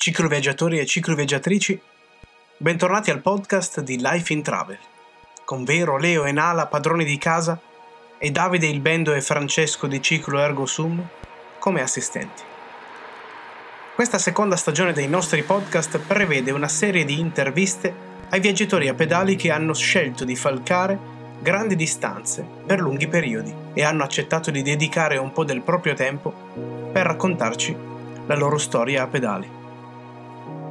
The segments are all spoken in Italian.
cicloviaggiatori e cicloviaggiatrici, bentornati al podcast di Life in Travel, con Vero, Leo e Nala padroni di casa e Davide il Bendo e Francesco di Ciclo Ergo Sum come assistenti. Questa seconda stagione dei nostri podcast prevede una serie di interviste ai viaggiatori a pedali che hanno scelto di falcare grandi distanze per lunghi periodi e hanno accettato di dedicare un po' del proprio tempo per raccontarci la loro storia a pedali.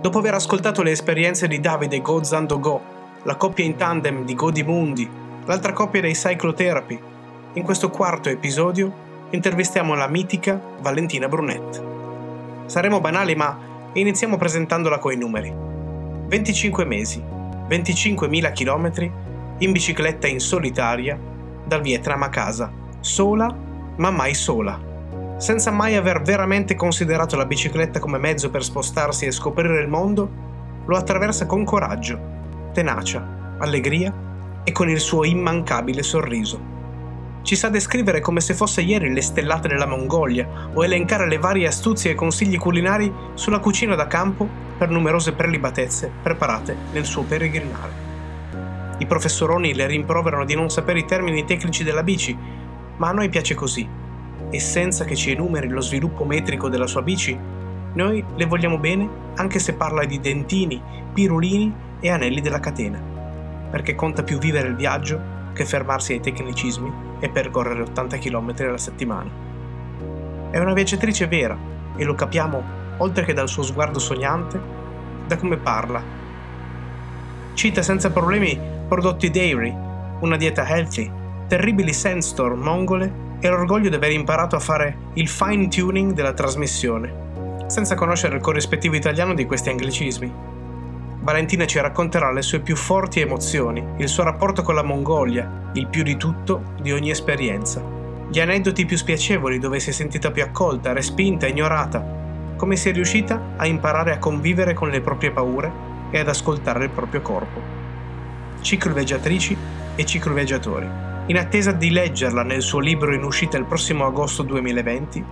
Dopo aver ascoltato le esperienze di Davide Go Zando Go, la coppia in tandem di Godimundi, l'altra coppia dei Cyclotherapy, in questo quarto episodio intervistiamo la mitica Valentina Brunet. Saremo banali, ma iniziamo presentandola coi numeri. 25 mesi, 25.000 km in bicicletta in solitaria dal Vietnam a casa, sola ma mai sola. Senza mai aver veramente considerato la bicicletta come mezzo per spostarsi e scoprire il mondo, lo attraversa con coraggio, tenacia, allegria e con il suo immancabile sorriso ci sa descrivere come se fosse ieri le stellate della Mongolia o elencare le varie astuzie e consigli culinari sulla cucina da campo per numerose prelibatezze preparate nel suo peregrinare. I professoroni le rimproverano di non sapere i termini tecnici della bici, ma a noi piace così, e senza che ci enumeri lo sviluppo metrico della sua bici, noi le vogliamo bene anche se parla di dentini, pirulini e anelli della catena, perché conta più vivere il viaggio che fermarsi ai tecnicismi e percorrere 80 km alla settimana. È una viaggiatrice vera e lo capiamo, oltre che dal suo sguardo sognante, da come parla. Cita senza problemi prodotti dairy, una dieta healthy, terribili sandstorm mongole e l'orgoglio di aver imparato a fare il fine tuning della trasmissione, senza conoscere il corrispettivo italiano di questi anglicismi. Valentina ci racconterà le sue più forti emozioni, il suo rapporto con la Mongolia, il più di tutto di ogni esperienza. Gli aneddoti più spiacevoli dove si è sentita più accolta, respinta, ignorata, come si è riuscita a imparare a convivere con le proprie paure e ad ascoltare il proprio corpo. Cicloviaggiatrici e cicloviaggiatori. In attesa di leggerla nel suo libro in uscita il prossimo agosto 2020,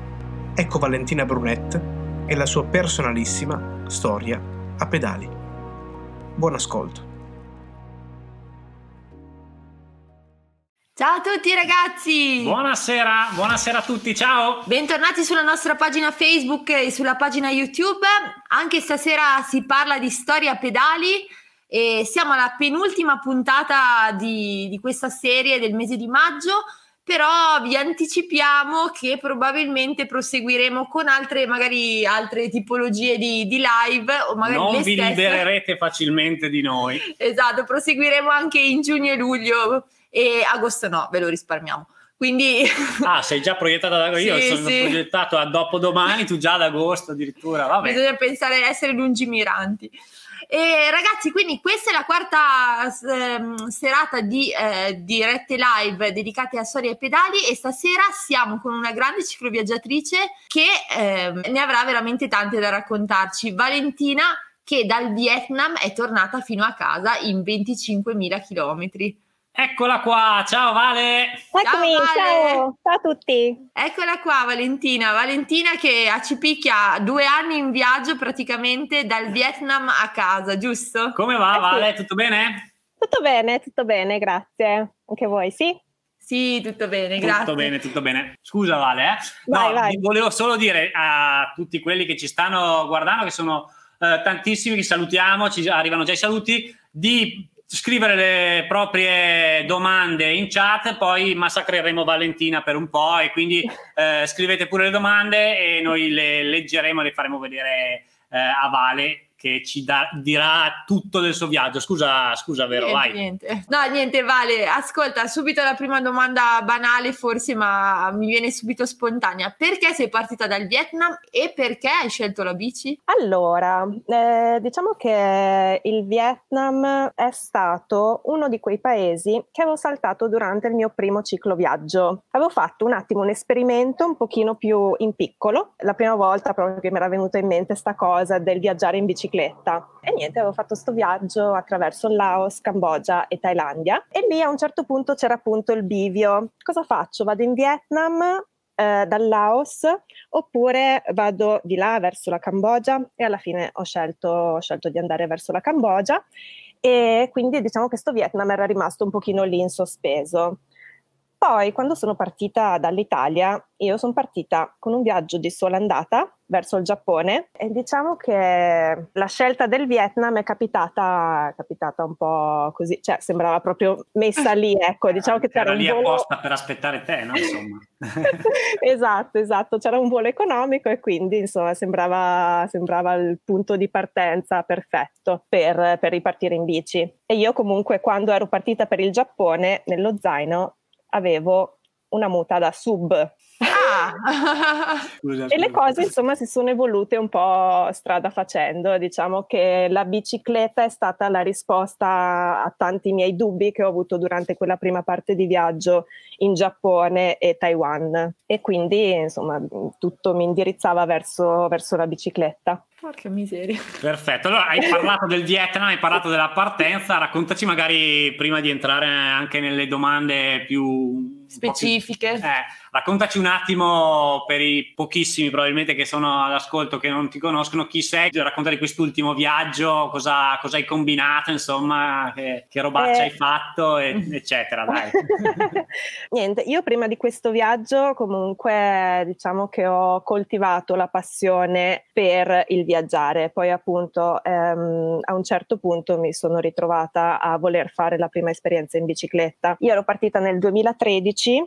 ecco Valentina Brunet e la sua personalissima storia a pedali. Buon ascolto. Ciao a tutti ragazzi! Buonasera, buonasera a tutti, ciao! Bentornati sulla nostra pagina Facebook e sulla pagina YouTube. Anche stasera si parla di storia a pedali e siamo alla penultima puntata di, di questa serie del mese di maggio però vi anticipiamo che probabilmente proseguiremo con altre, magari altre tipologie di, di live o magari non vi stesse. libererete facilmente di noi. Esatto, proseguiremo anche in giugno e luglio e agosto no, ve lo risparmiamo. Quindi... Ah, sei già proiettata da agosto? Io sono sì. proiettato a dopodomani, tu già ad agosto addirittura, vabbè. Bisogna pensare a essere lungimiranti. E ragazzi, quindi questa è la quarta eh, serata di eh, dirette live dedicate a storie e pedali e stasera siamo con una grande cicloviaggiatrice che eh, ne avrà veramente tante da raccontarci. Valentina che dal Vietnam è tornata fino a casa in 25.000 chilometri. Eccola qua, ciao Vale! Eccomi, ciao, vale. ciao, ciao, a tutti! Eccola qua Valentina, Valentina che a Cipicchia due anni in viaggio praticamente dal Vietnam a casa, giusto? Come va eh, Vale, tutto bene? Tutto bene, tutto bene, grazie. Anche voi, sì? Sì, tutto bene, grazie. Tutto bene, tutto bene. Scusa Vale, eh? Vai, no, vai. volevo solo dire a tutti quelli che ci stanno guardando, che sono eh, tantissimi, che salutiamo, ci arrivano già i saluti, di scrivere le proprie domande in chat, poi massacreremo Valentina per un po' e quindi eh, scrivete pure le domande e noi le leggeremo e le faremo vedere eh, a Vale che ci da, dirà tutto del suo viaggio. Scusa, scusa, vero? Niente, vai. Niente. No, niente, Vale. Ascolta, subito la prima domanda banale, forse, ma mi viene subito spontanea. Perché sei partita dal Vietnam e perché hai scelto la bici? Allora, eh, diciamo che il Vietnam è stato uno di quei paesi che avevo saltato durante il mio primo cicloviaggio. Avevo fatto un attimo un esperimento un pochino più in piccolo. La prima volta proprio che mi era venuta in mente sta cosa del viaggiare in bicicletta bicicletta. E niente, avevo fatto questo viaggio attraverso Laos, Cambogia e Thailandia e lì a un certo punto c'era appunto il bivio. Cosa faccio? Vado in Vietnam eh, dal Laos oppure vado di là verso la Cambogia e alla fine ho scelto, ho scelto di andare verso la Cambogia e quindi diciamo che sto Vietnam era rimasto un pochino lì in sospeso. Poi, quando sono partita dall'Italia, io sono partita con un viaggio di sola andata verso il Giappone e diciamo che la scelta del Vietnam è capitata, capitata un po' così, cioè sembrava proprio messa lì, ecco, diciamo che c'era Era lì volo... apposta per aspettare te, no? Insomma. esatto, esatto, c'era un volo economico e quindi insomma sembrava, sembrava il punto di partenza perfetto per, per ripartire in bici. E io comunque quando ero partita per il Giappone, nello zaino avevo una muta da sub. Ah! E le cose insomma si sono evolute un po' strada facendo, diciamo che la bicicletta è stata la risposta a tanti miei dubbi che ho avuto durante quella prima parte di viaggio in Giappone e Taiwan e quindi insomma tutto mi indirizzava verso, verso la bicicletta. Porca miseria. Perfetto, allora hai parlato del Vietnam, hai parlato della partenza, raccontaci magari prima di entrare anche nelle domande più un po' più- Specifiche. eh, raccontaci un attimo per i pochissimi probabilmente che sono all'ascolto che non ti conoscono chi sei, racconta di quest'ultimo viaggio, cosa, cosa hai combinato, insomma, che, che robaccia Eh. hai fatto, e- eccetera. Dai. Niente, io prima di questo viaggio comunque diciamo che ho coltivato la passione per il viaggiare, poi appunto ehm, a un certo punto mi sono ritrovata a voler fare la prima esperienza in bicicletta. Io ero partita nel 2013 Двічі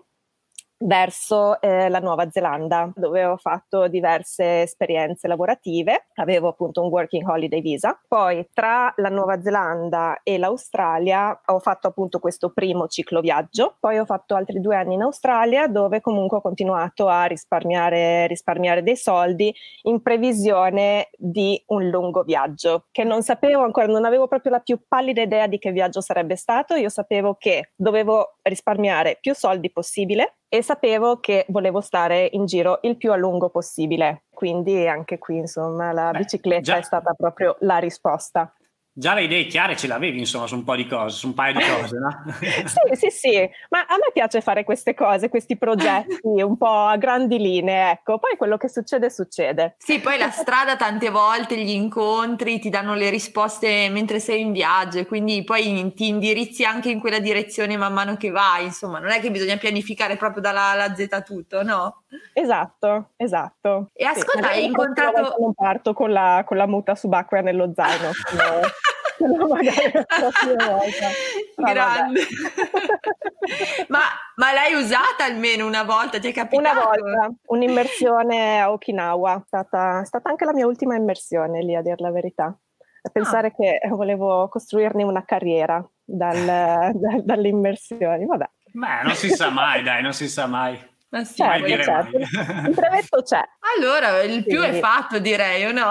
verso eh, la Nuova Zelanda, dove ho fatto diverse esperienze lavorative, avevo appunto un working holiday visa. Poi tra la Nuova Zelanda e l'Australia ho fatto appunto questo primo ciclo viaggio, poi ho fatto altri due anni in Australia dove comunque ho continuato a risparmiare, risparmiare dei soldi in previsione di un lungo viaggio, che non sapevo ancora, non avevo proprio la più pallida idea di che viaggio sarebbe stato, io sapevo che dovevo risparmiare più soldi possibile e sapevo che volevo stare in giro il più a lungo possibile. Quindi anche qui, insomma, la Beh, bicicletta già- è stata proprio la risposta. Già le idee chiare ce l'avevi, insomma, su un po' di cose, su un paio di cose, no? sì, sì, sì, ma a me piace fare queste cose, questi progetti un po' a grandi linee, ecco. Poi quello che succede, succede. Sì, poi la strada tante volte, gli incontri ti danno le risposte mentre sei in viaggio e quindi poi ti indirizzi anche in quella direzione man mano che vai, insomma, non è che bisogna pianificare proprio dalla alla Z tutto, no? Esatto, esatto. E ascolta, hai la prossima incontrato- Non parto con la, con la muta subacquea nello zaino. come magari la prossima volta. Però Grande. ma, ma l'hai usata almeno una volta? Ti è capitato? Una volta, un'immersione a Okinawa, è stata, è stata anche la mia ultima immersione lì, a dir la verità. Pensare Ah. che volevo costruirne una carriera dal- da- dalle immersioni, vabbè. Beh, non si sa mai, dai, non si sa mai. Ma sì, Mai Certo, dire certo. mai. Il brevetto c'è. Allora, il più è Quindi- fatto, direi, o no?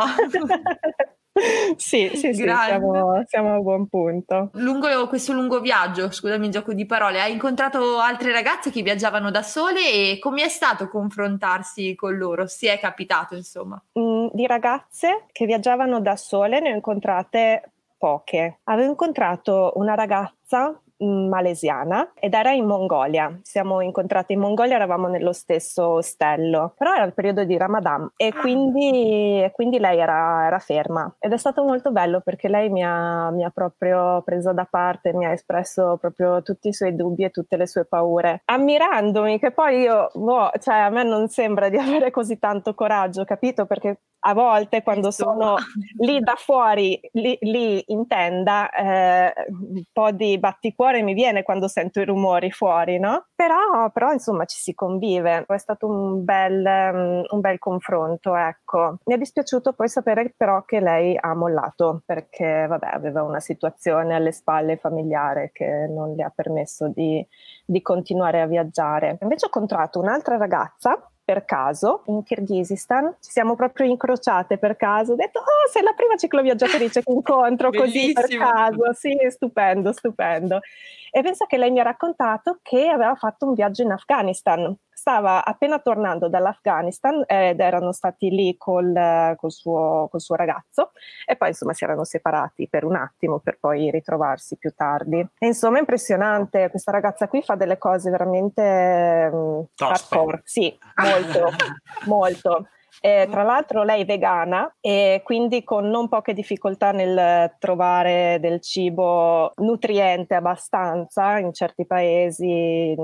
Sì, sì, sì, siamo, siamo a buon punto. Lungo questo lungo viaggio, scusami il gioco di parole, hai incontrato altre ragazze che viaggiavano da sole e come è stato confrontarsi con loro? Si è capitato, insomma. Mm, di ragazze che viaggiavano da sole ne ho incontrate poche. Avevo incontrato una ragazza malesiana ed era in Mongolia. Siamo incontrate in Mongolia, eravamo nello stesso ostello, però era il periodo di Ramadan e quindi, e quindi lei era, era ferma ed è stato molto bello perché lei mi ha, mi ha proprio preso da parte, mi ha espresso proprio tutti i suoi dubbi e tutte le sue paure, ammirandomi che poi io, boh, cioè a me non sembra di avere così tanto coraggio, capito? Perché a volte quando sono lì da fuori, lì, lì in tenda, eh, un po' di batticuore mi viene quando sento i rumori fuori, no? Però, però insomma ci si convive, è stato un bel, um, un bel confronto, ecco. Mi è dispiaciuto poi sapere però che lei ha mollato perché, vabbè, aveva una situazione alle spalle familiare che non le ha permesso di, di continuare a viaggiare. Invece ho incontrato un'altra ragazza per caso in Kirghizistan, ci siamo proprio incrociate per caso, ho detto oh sei la prima cicloviaggiatrice che incontro così per caso. Sì, stupendo, stupendo. E pensa che lei mi ha raccontato che aveva fatto un viaggio in Afghanistan. Stava appena tornando dall'Afghanistan ed erano stati lì col, col, suo, col suo ragazzo e poi insomma si erano separati per un attimo per poi ritrovarsi più tardi. E insomma impressionante, questa ragazza qui fa delle cose veramente um, hardcore. Sì, molto, molto. Eh, tra l'altro lei è vegana e quindi con non poche difficoltà nel trovare del cibo nutriente abbastanza in certi paesi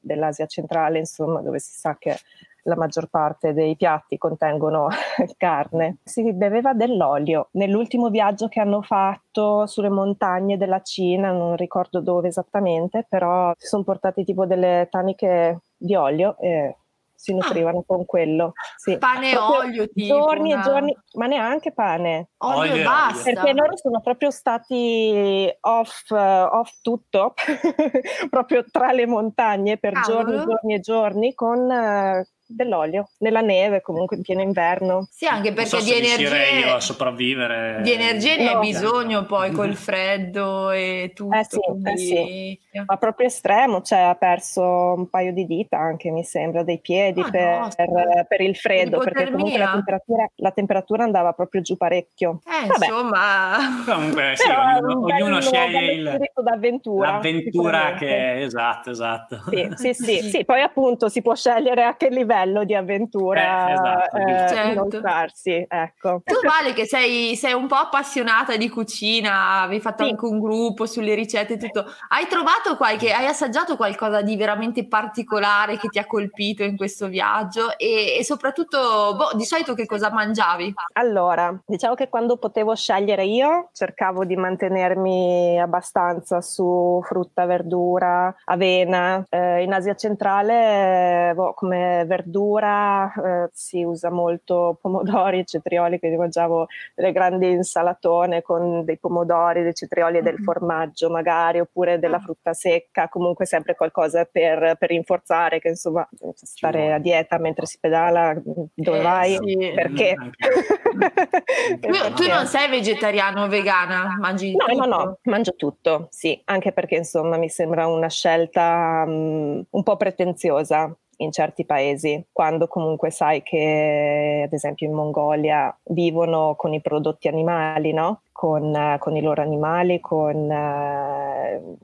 dell'Asia centrale, insomma, dove si sa che la maggior parte dei piatti contengono carne. Si beveva dell'olio. Nell'ultimo viaggio che hanno fatto sulle montagne della Cina, non ricordo dove esattamente, però si sono portati tipo delle taniche di olio e si ah. nutrivano ah. con quello. Sì. Pane e olio, tipo, giorni una... e giorni, ma neanche pane. Olio, e basta. Perché loro sono proprio stati off, uh, off tutto, proprio tra le montagne per Cavolo. giorni, giorni e giorni con uh, dell'olio nella neve comunque in pieno inverno. Sì anche perché so di energia io a sopravvivere. di energia ne no. hai bisogno poi col freddo e tutto eh sì, eh sì. ma proprio estremo cioè ha perso un paio di dita anche mi sembra dei piedi ah, per, no, per, per, il freddo perché comunque la temperatura, la temperatura, andava proprio giù parecchio. Eh, Vabbè. insomma. Comunque sì, ognuno, ognuno sceglie il, d'avventura, l'avventura che esatto esatto. Sì, sì, sì, sì, poi appunto si può scegliere a che livello livello di avventura eh, esatto, eh, certo. inoltrarsi. Ecco. Tu Vale che sei, sei, un po' appassionata di cucina, avevi fatto sì. anche un gruppo sulle ricette e tutto, hai trovato qualche, hai assaggiato qualcosa di veramente particolare che ti ha colpito in questo viaggio e, e soprattutto boh, di solito che cosa mangiavi? Allora, diciamo che quando potevo scegliere io cercavo di mantenermi abbastanza su frutta, verdura, avena. Eh, in Asia centrale, boh, come verdura verdura eh, si usa molto pomodori e cetrioli, quindi mangiavo delle grandi insalatone con dei pomodori, dei cetrioli e del formaggio magari, oppure della ah. frutta secca, comunque sempre qualcosa per, per rinforzare, che insomma stare a dieta mentre si pedala, dove eh, vai, sì. perché? tu, tu, non sei vegetariano o vegana? Mangi no, tutto? no, no, mangio tutto, sì, anche perché insomma mi sembra una scelta um, un po' pretenziosa in certi paesi, quando comunque sai che ad esempio in Mongolia vivono con i prodotti animali, no? Con, con, i loro animali, con uh,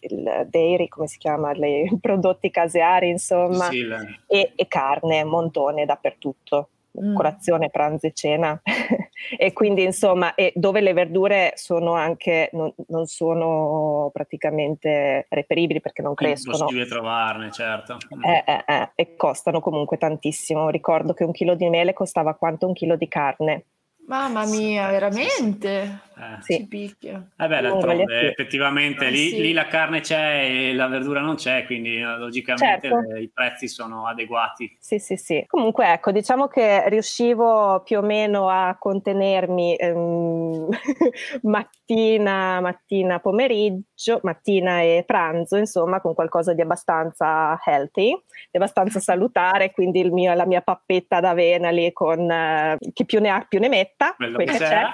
il dairy, come si chiama, i prodotti caseari, insomma, sì, e, e, carne, montone dappertutto mm. colazione, pranzo e cena. e quindi insomma, e dove le verdure sono anche, non, non, sono praticamente reperibili perché non crescono. È possibile trovarne, certo. Eh, eh, eh, e costano comunque tantissimo. Ricordo che un chilo di mele costava quanto un chilo di carne. Mamma mia, veramente? Eh. Sì. picchia. Eh beh, d'altronde, effettivamente lì, sì. lì, la carne c'è e la verdura non c'è, quindi eh, logicamente certo. le, i prezzi sono adeguati. Sì, sì, sì. Comunque, ecco, diciamo che riuscivo più o meno a contenermi ehm, mattina, mattina, pomeriggio, mattina e pranzo, insomma, con qualcosa di abbastanza healthy, di abbastanza salutare, quindi mio, la mia pappetta d'avena lì con eh, chi più ne ha più ne metta, Quello che c'è. c'è.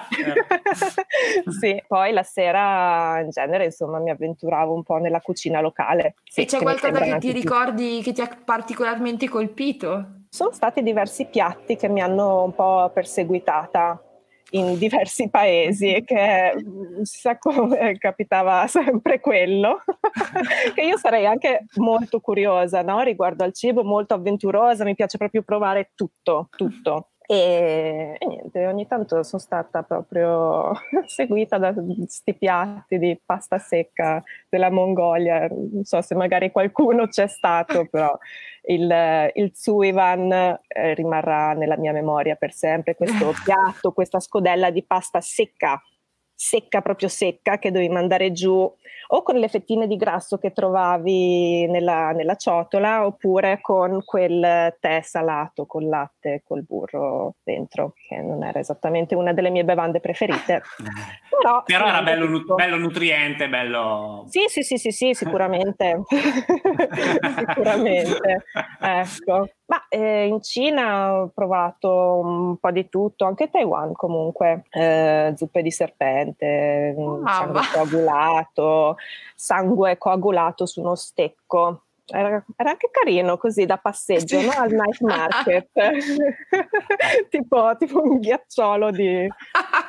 sì, poi la sera in genere insomma mi avventuravo un po' nella cucina locale. Sì, e c'è qualcosa che ti ricordi che ti ha particolarmente colpito? Sono stati diversi piatti che mi hanno un po' perseguitata in diversi paesi e che si sa come capitava sempre quello che io sarei anche molto curiosa no? riguardo al cibo molto avventurosa mi piace proprio provare tutto tutto e, e, niente, ogni tanto sono stata proprio seguita da questi piatti di pasta secca della Mongolia. Non so se magari qualcuno c'è stato, però il, il Tsuivan eh, rimarrà nella mia memoria per sempre. Questo piatto, questa scodella di pasta secca secca, proprio secca, che dovevi mandare giù o con le fettine di grasso che trovavi nella, nella ciotola oppure con quel tè salato col latte e col burro dentro, che non era esattamente una delle mie bevande preferite. Però, Però era bello, bello, nutriente, bello... Sì, sì, sì, sì, sì sicuramente. sicuramente. Ecco. Ma eh, in Cina ho provato un po' di tutto, anche Taiwan comunque, eh, zuppe di serpente, oh, sangue coagulato, sangue coagulato su uno stecco. Era, era, anche carino così da passeggio no? al night market tipo, tipo, un ghiacciolo di,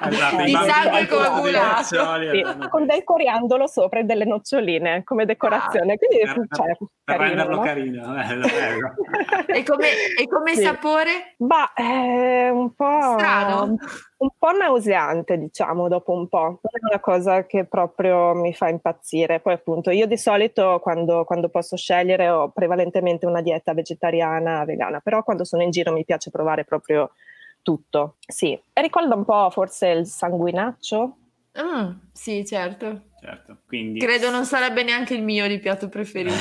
esatto, di sangue coagulato sì, con del coriandolo sopra e delle noccioline come decorazione quindi per, cioè, per carino, renderlo no? carino bello, bello. e come, e come sì. sapore? Bah, è un po' strano un po' nauseante, diciamo, dopo un po'. Non è una cosa che proprio mi fa impazzire. Poi, appunto, io di solito quando, quando, posso scegliere ho prevalentemente una dieta vegetariana, vegana, però quando sono in giro mi piace provare proprio tutto. Sì, ricorda un po' forse il sanguinaccio. Mm, sì, certo. Certo, quindi... Credo non sarebbe neanche il mio di piatto preferito.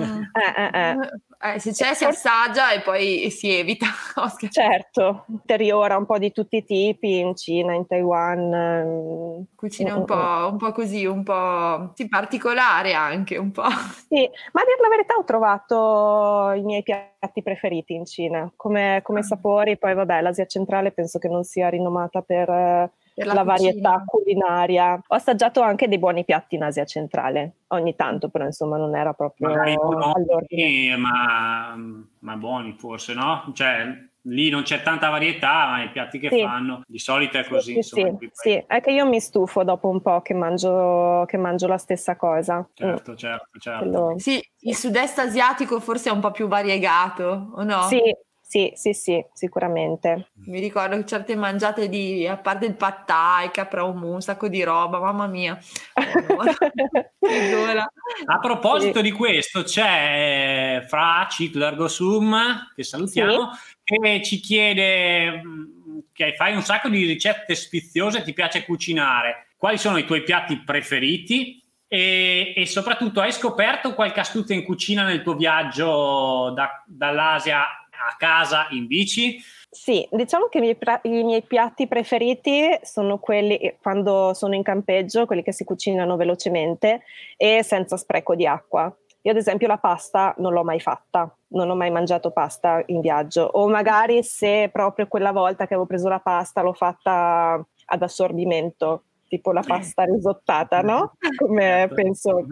mm. eh, eh, eh. Eh, se c'è si assaggia e poi si evita. certo, interiora un po' di tutti i tipi in Cina, in Taiwan. Ehm, Cucina un, po', un po' così, un po' sì, particolare anche, un po'. Sì, ma a dire la verità ho trovato i miei piatti preferiti in Cina, come, come ah. sapori, poi vabbè l'Asia centrale penso che non sia rinomata per la, la varietà culinaria. Ho assaggiato anche dei buoni piatti in Asia centrale, ogni tanto, però insomma non era proprio buoni, ma, ma, buoni forse, no? Cioè lì non c'è tanta varietà, ma i piatti che sì. fanno di solito è così. Sì, insomma, sì, sì, è che io mi stufo dopo un po' che mangio, che mangio la stessa cosa. Certo, mm. certo, certo. Quello... Sì, il sud-est asiatico forse è un po' più variegato, o no? Sì, sì, sì, sì, sicuramente. Mi ricordo che certe mangiate di, a parte il pad thai, capraumu, un sacco di roba, mamma mia. a proposito sì. di questo, c'è Fra Ciclo Ergosum, che salutiamo, sì. che ci chiede mm, che fai un sacco di ricette sfiziose, ti piace cucinare. Quali sono i tuoi piatti preferiti? E, e, soprattutto hai scoperto qualche astuzia in cucina nel tuo viaggio da, dall'Asia a casa in bici? Sì, diciamo che i miei, i miei, piatti preferiti sono quelli eh, quando sono in campeggio, quelli che si cucinano velocemente e senza spreco di acqua. Io ad esempio la pasta non l'ho mai fatta, non ho mai mangiato pasta in viaggio o magari se proprio quella volta che avevo preso la pasta l'ho fatta ad assorbimento, tipo la pasta risottata, no? Come certo. penso,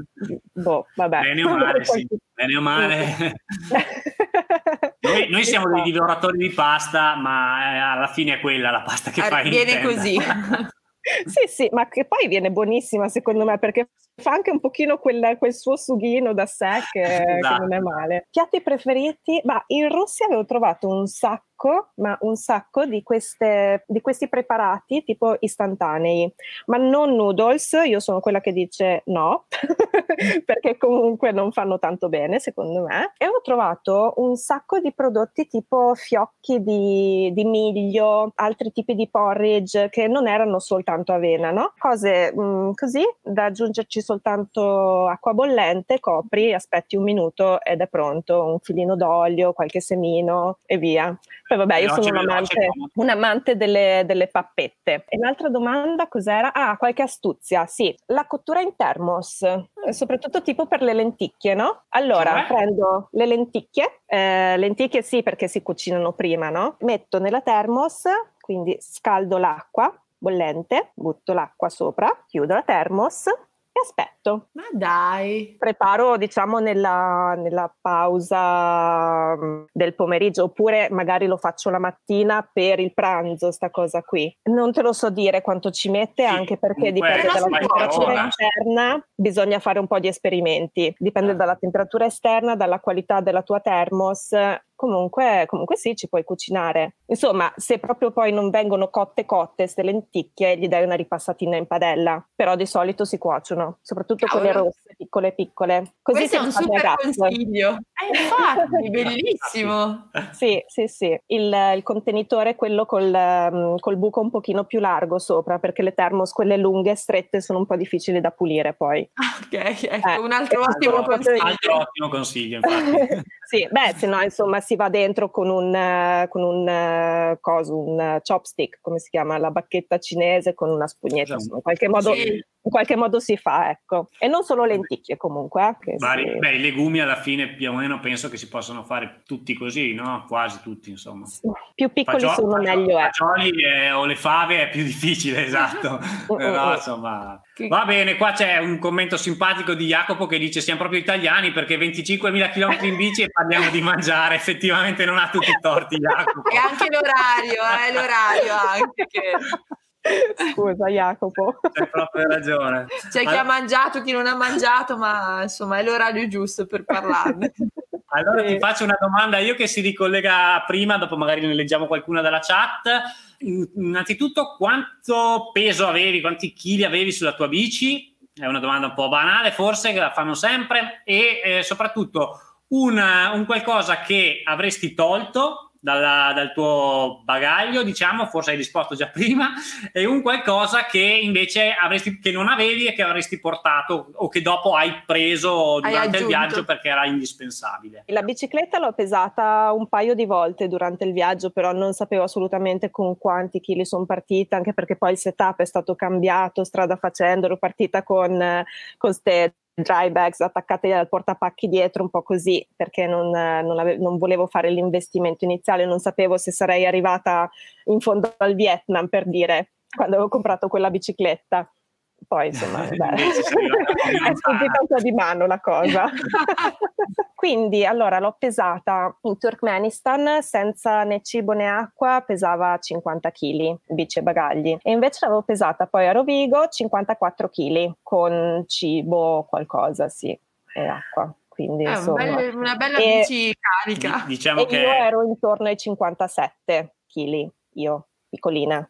boh, vabbè. Bene o male, sì. Bene o male. noi, noi, siamo dei divoratori di pasta, ma eh, alla fine è quella la pasta che fai. Viene così. sì, sì, ma che poi viene buonissima secondo me perché fa anche un pochino quel, quel suo sughino da sé che, esatto. che non è male. Piatti preferiti? Ma in Russia avevo trovato un sacco ma un sacco di, queste, di questi preparati tipo istantanei, ma non noodles, io sono quella che dice no, perché comunque non fanno tanto bene secondo me. E ho trovato un sacco di prodotti tipo fiocchi di, di miglio, altri tipi di porridge che non erano soltanto avena, no? Cose mh, mm, così da aggiungerci soltanto acqua bollente, copri, aspetti un minuto ed è pronto, un filino d'olio, qualche semino e via. Poi vabbè, io sono un amante, un amante delle, delle, pappette. E l'altra domanda cos'era? Ah, qualche astuzia. Sì, la cottura in termos, mm. soprattutto tipo per le lenticchie, no? Allora, cioè? prendo le lenticchie, eh, lenticchie sì perché si cucinano prima, no? Metto nella termos, quindi scaldo l'acqua bollente, butto l'acqua sopra, chiudo la termos aspetto. Ma dai! Preparo, diciamo, nella, nella, pausa mm, del pomeriggio, oppure magari lo faccio la mattina per il pranzo, sta cosa qui. Non te lo so dire quanto ci mette, sì, anche perché dipende dalla temperatura interna, bisogna fare un po' di esperimenti. Dipende ah. dalla temperatura esterna, dalla qualità della tua termos comunque, comunque sì, ci puoi cucinare. Insomma, se proprio poi non vengono cotte cotte queste lenticchie, gli dai una ripassatina in padella, però di solito si cuociono, soprattutto Cavolo. quelle rosse, piccole piccole. Così Questo è un super consiglio. Eh, infatti, bellissimo. sì, sì, sì. Il, il, contenitore è quello col, mm, col, buco un pochino più largo sopra, perché le termos, quelle lunghe e strette, sono un po' difficili da pulire poi. Ok, ecco, eh, un altro ottimo consiglio. Altro ottimo consiglio, sì, beh, se no, insomma, si va dentro con un, con un coso, un chopstick, come si chiama, la bacchetta cinese con una spugnetta, insomma, in qualche modo sì. In qualche modo si fa, ecco. E non solo lenticchie comunque. Eh, Vari, si... Beh, i legumi alla fine più o meno penso che si possano fare tutti così, no? Quasi tutti, insomma. Sì. Più piccoli Fagio- sono fagioli, meglio. Eh. Fagioli eh, o le fave è più difficile, esatto. Però insomma... Va bene, qua c'è un commento simpatico di Jacopo che dice siamo proprio italiani perché 25.000 km in bici e parliamo di mangiare, effettivamente non ha tutti i torti Jacopo. E anche l'orario, eh, l'orario anche che... Scusa Jacopo. C'hai proprio ragione. C'è chi ha mangiato, chi non ha mangiato, ma insomma è l'orario giusto per parlarne. Allora ti faccio una domanda io che si ricollega prima, dopo magari ne leggiamo qualcuna dalla chat. Innanzitutto quanto peso avevi, quanti chili avevi sulla tua bici? È una domanda un po' banale forse, che la fanno sempre. E eh, soprattutto un, un qualcosa che avresti tolto dalla, dal tuo bagaglio, diciamo, forse hai risposto già prima, e un qualcosa che invece avresti, che non avevi e che avresti portato o che dopo hai preso durante il viaggio perché era indispensabile. La bicicletta l'ho pesata un paio di volte durante il viaggio, però non sapevo assolutamente con quanti chili sono partita, anche perché poi il setup è stato cambiato strada facendo, ero partita con, con ste dry bags attaccate al portapacchi dietro, un po' così, perché non, non, ave- non, volevo fare l'investimento iniziale, non sapevo se sarei arrivata in fondo al Vietnam, per dire, quando avevo comprato quella bicicletta poi insomma beh, è sfuggita un po' di mano la cosa. Quindi allora l'ho pesata in Turkmenistan senza né cibo né acqua, pesava 50 kg, bici e bagagli. E invece l'avevo pesata poi a Rovigo 54 kg con cibo qualcosa, sì, e acqua. Quindi, è insomma, un bel, una bella e, bici carica. Diciamo e che... io ero intorno ai 57 kg, io, piccolina.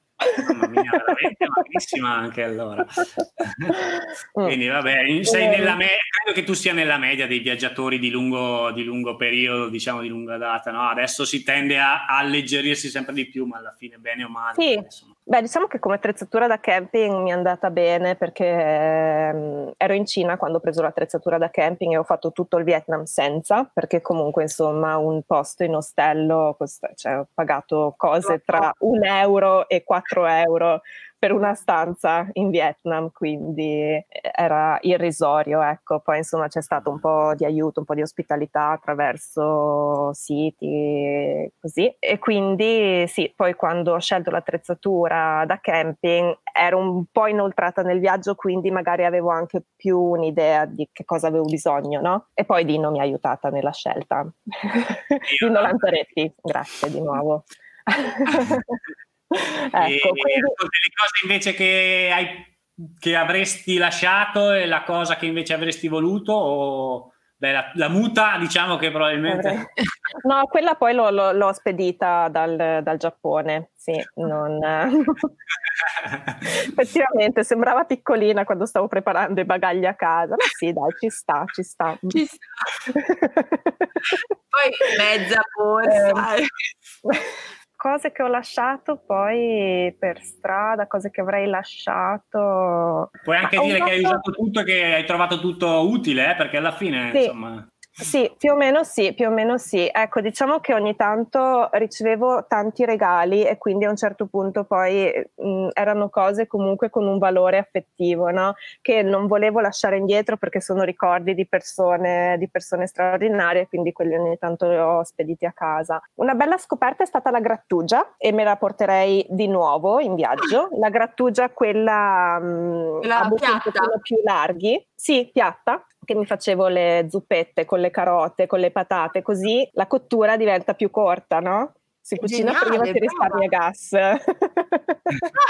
Mamma mia, veramente magrissima anche allora. Quindi vabbè, sei nella me- credo che tu sia nella media dei viaggiatori di lungo, di lungo periodo, diciamo di lunga data. No? Adesso si tende a, a, alleggerirsi sempre di più, ma alla fine bene o male. Sì. Beh, diciamo che come attrezzatura da camping mi è andata bene perché ehm, ero in Cina quando ho preso l'attrezzatura da camping e ho fatto tutto il Vietnam senza, perché comunque insomma un posto in ostello, costa, cioè, ho pagato cose tra un euro e quattro euro per una stanza in Vietnam, quindi eh, era irrisorio, ecco. Poi insomma c'è stato un po' di aiuto, un po' di ospitalità attraverso siti così e quindi sì, poi quando ho scelto l'attrezzatura da camping ero un po' inoltrata nel viaggio, quindi magari avevo anche più un'idea di che cosa avevo bisogno, no? E poi Dino mi ha aiutata nella scelta. Dino Lanzaretti, grazie di nuovo. ecco, quindi... delle cose invece che, hai, che avresti lasciato e la cosa che invece avresti voluto o... Beh, la, la, muta diciamo che probabilmente... No, quella poi l'ho, l'ho, l'ho spedita dal, dal, Giappone, sì, non... Effettivamente sembrava piccolina quando stavo preparando i bagagli a casa, ma sì dai, ci sta, ci sta. Ci sta. poi mezza borsa. Eh, cose che ho lasciato poi per strada, cose che avrei lasciato. Puoi anche Ma dire che hai usato tutto e che hai trovato tutto utile, eh? perché alla fine, sì. insomma... Sì, più o meno sì, più o meno sì. Ecco, diciamo che ogni tanto ricevevo tanti regali e quindi a un certo punto poi mh, erano cose comunque con un valore affettivo, no? Che non volevo lasciare indietro perché sono ricordi di persone, di persone straordinarie, quindi quelli ogni tanto li ho spediti a casa. Una bella scoperta è stata la grattugia e me la porterei di nuovo in viaggio. La grattugia, quella, mh, la a buchi più larghi, sì, piatta, che mi facevo le zuppette con le carote, con le patate, così la cottura diventa più corta, no? Si cucina Geniale, prima si risparmia gas. No,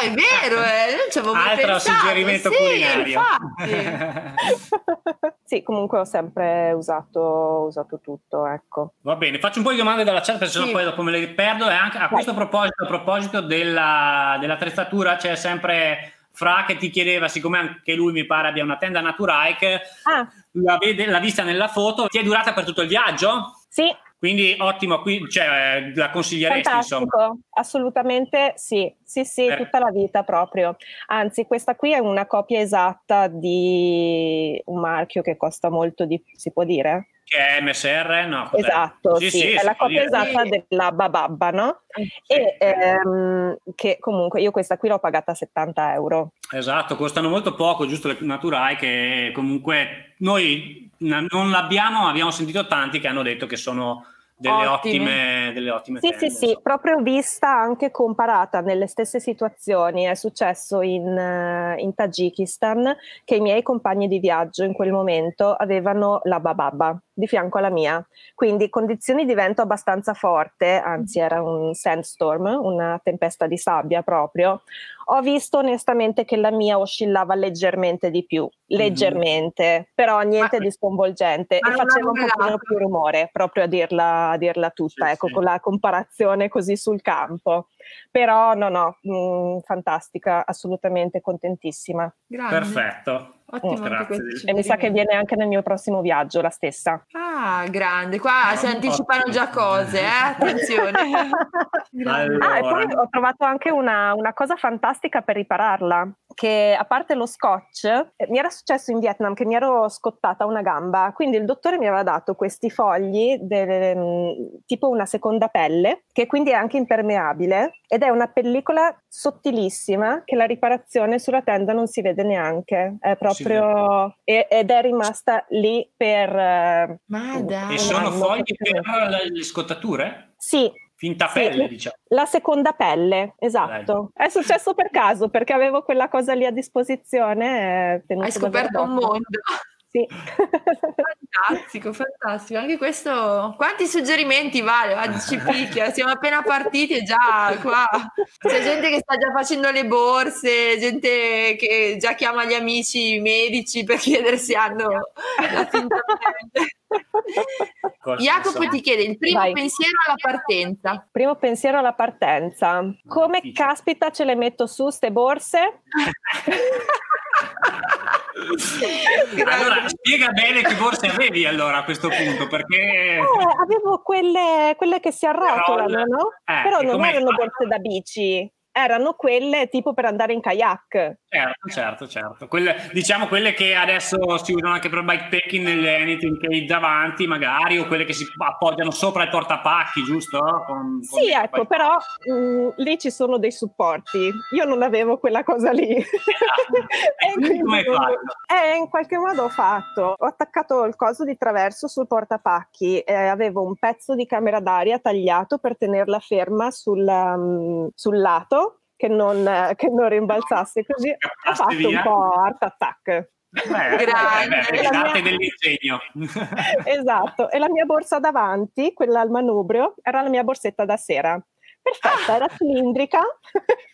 è vero, eh. non ci avevo Altro pensato. suggerimento sì, culinario. sì, comunque ho sempre usato, usato, tutto, ecco. Va bene, faccio un po' di domande dalla chat perché sì. sennò poi dopo me le perdo. E anche a questo proposito, a proposito della, dell'attrezzatura, c'è sempre fra che ti chiedeva, siccome anche lui mi pare abbia una tenda Naturike, ah. la vede, l'ha vista nella foto, ti è durata per tutto il viaggio? Sì. Quindi ottimo, qui, cioè, la consiglieresti Fantastico. insomma? Assolutamente sì, sì, sì, per... tutta la vita proprio. Anzi, questa qui è una copia esatta di un marchio che costa molto di più, si può dire? Che è MSR? No, cos'è? Esatto, sì, sì, sì è la copia esatta sì. della Bababba, no? E ehm, che comunque io questa qui l'ho pagata 70 euro. Esatto, costano molto poco, giusto le naturai che comunque noi non l'abbiamo, ma abbiamo sentito tanti che hanno detto che sono delle ottime, delle ottime sì, tende, sì, sì, proprio vista anche comparata nelle stesse situazioni. È successo in, eh, in, Tagikistan che i miei compagni di viaggio in quel momento avevano la bababa di fianco alla mia, quindi condizioni di vento abbastanza forte, anzi era un sandstorm, una tempesta di sabbia proprio. Ho visto onestamente che la mia oscillava leggermente di più, leggermente, mm-hmm. però niente ma, di sconvolgente e faceva un pochino più rumore, proprio a dirla, a dirla tutta, sì, ecco, sì. con la comparazione così sul campo. Però no, no, mh, mm, fantastica, assolutamente contentissima. Grande. Perfetto. Ottimo oh, E mi sa che viene anche nel mio prossimo viaggio la stessa. Ah, grande. Qua si anticipano già cose, eh? attenzione. allora. Ah, e poi ho trovato anche una, una cosa fantastica per ripararla che a parte lo scotch, eh, mi era successo in Vietnam che mi ero scottata una gamba, quindi il dottore mi aveva dato questi fogli, del, mm, tipo una seconda pelle, che quindi è anche impermeabile ed è una pellicola sottilissima che la riparazione sulla tenda non si vede neanche, è proprio... Sì. ed è rimasta lì per... Eh, Ma dai. E sono fogli per le scottature? Sì, Finta pelle, sì, diciamo. La seconda pelle, esatto. Dai. È successo per caso, perché avevo quella cosa lì a disposizione. Hai scoperto un mondo. Sì. Fantastico, fantastico. Anche questo, quanti suggerimenti vale? Ah, ci picchia, siamo appena partiti e già qua c'è gente che sta già facendo le borse, gente che già chiama gli amici medici per chiedere se hanno la finta Jacopo ti chiede il primo Vai. pensiero alla partenza. Primo pensiero alla partenza. Come caspita ce le metto su ste borse? allora, spiega bene che borse avevi allora a questo punto, perché... Eh, avevo quelle, quelle, che si arrotolano, no? Eh, Però non erano borse da bici, erano quelle tipo per andare in kayak. Certo, certo, certo. Quelle, diciamo quelle che adesso si usano anche per bikepacking nelle anything cage davanti, magari, o quelle che si appoggiano sopra il portapacchi, giusto? Con, con sì, ecco, però mh, mm, lì ci sono dei supporti. Io non avevo quella cosa lì. Eh, e come hai fatto? Eh, in qualche modo ho fatto. Ho attaccato il coso di traverso sul portapacchi e avevo un pezzo di camera d'aria tagliato per tenerla ferma sul, um, sul lato che non, che non rimbalzasse così, ha fatto via. un po' art attack. Beh, Grande. Beh, beh, mia... esatto, e la mia borsa davanti, quella al manubrio, era la mia borsetta da sera perfetta, era cilindrica.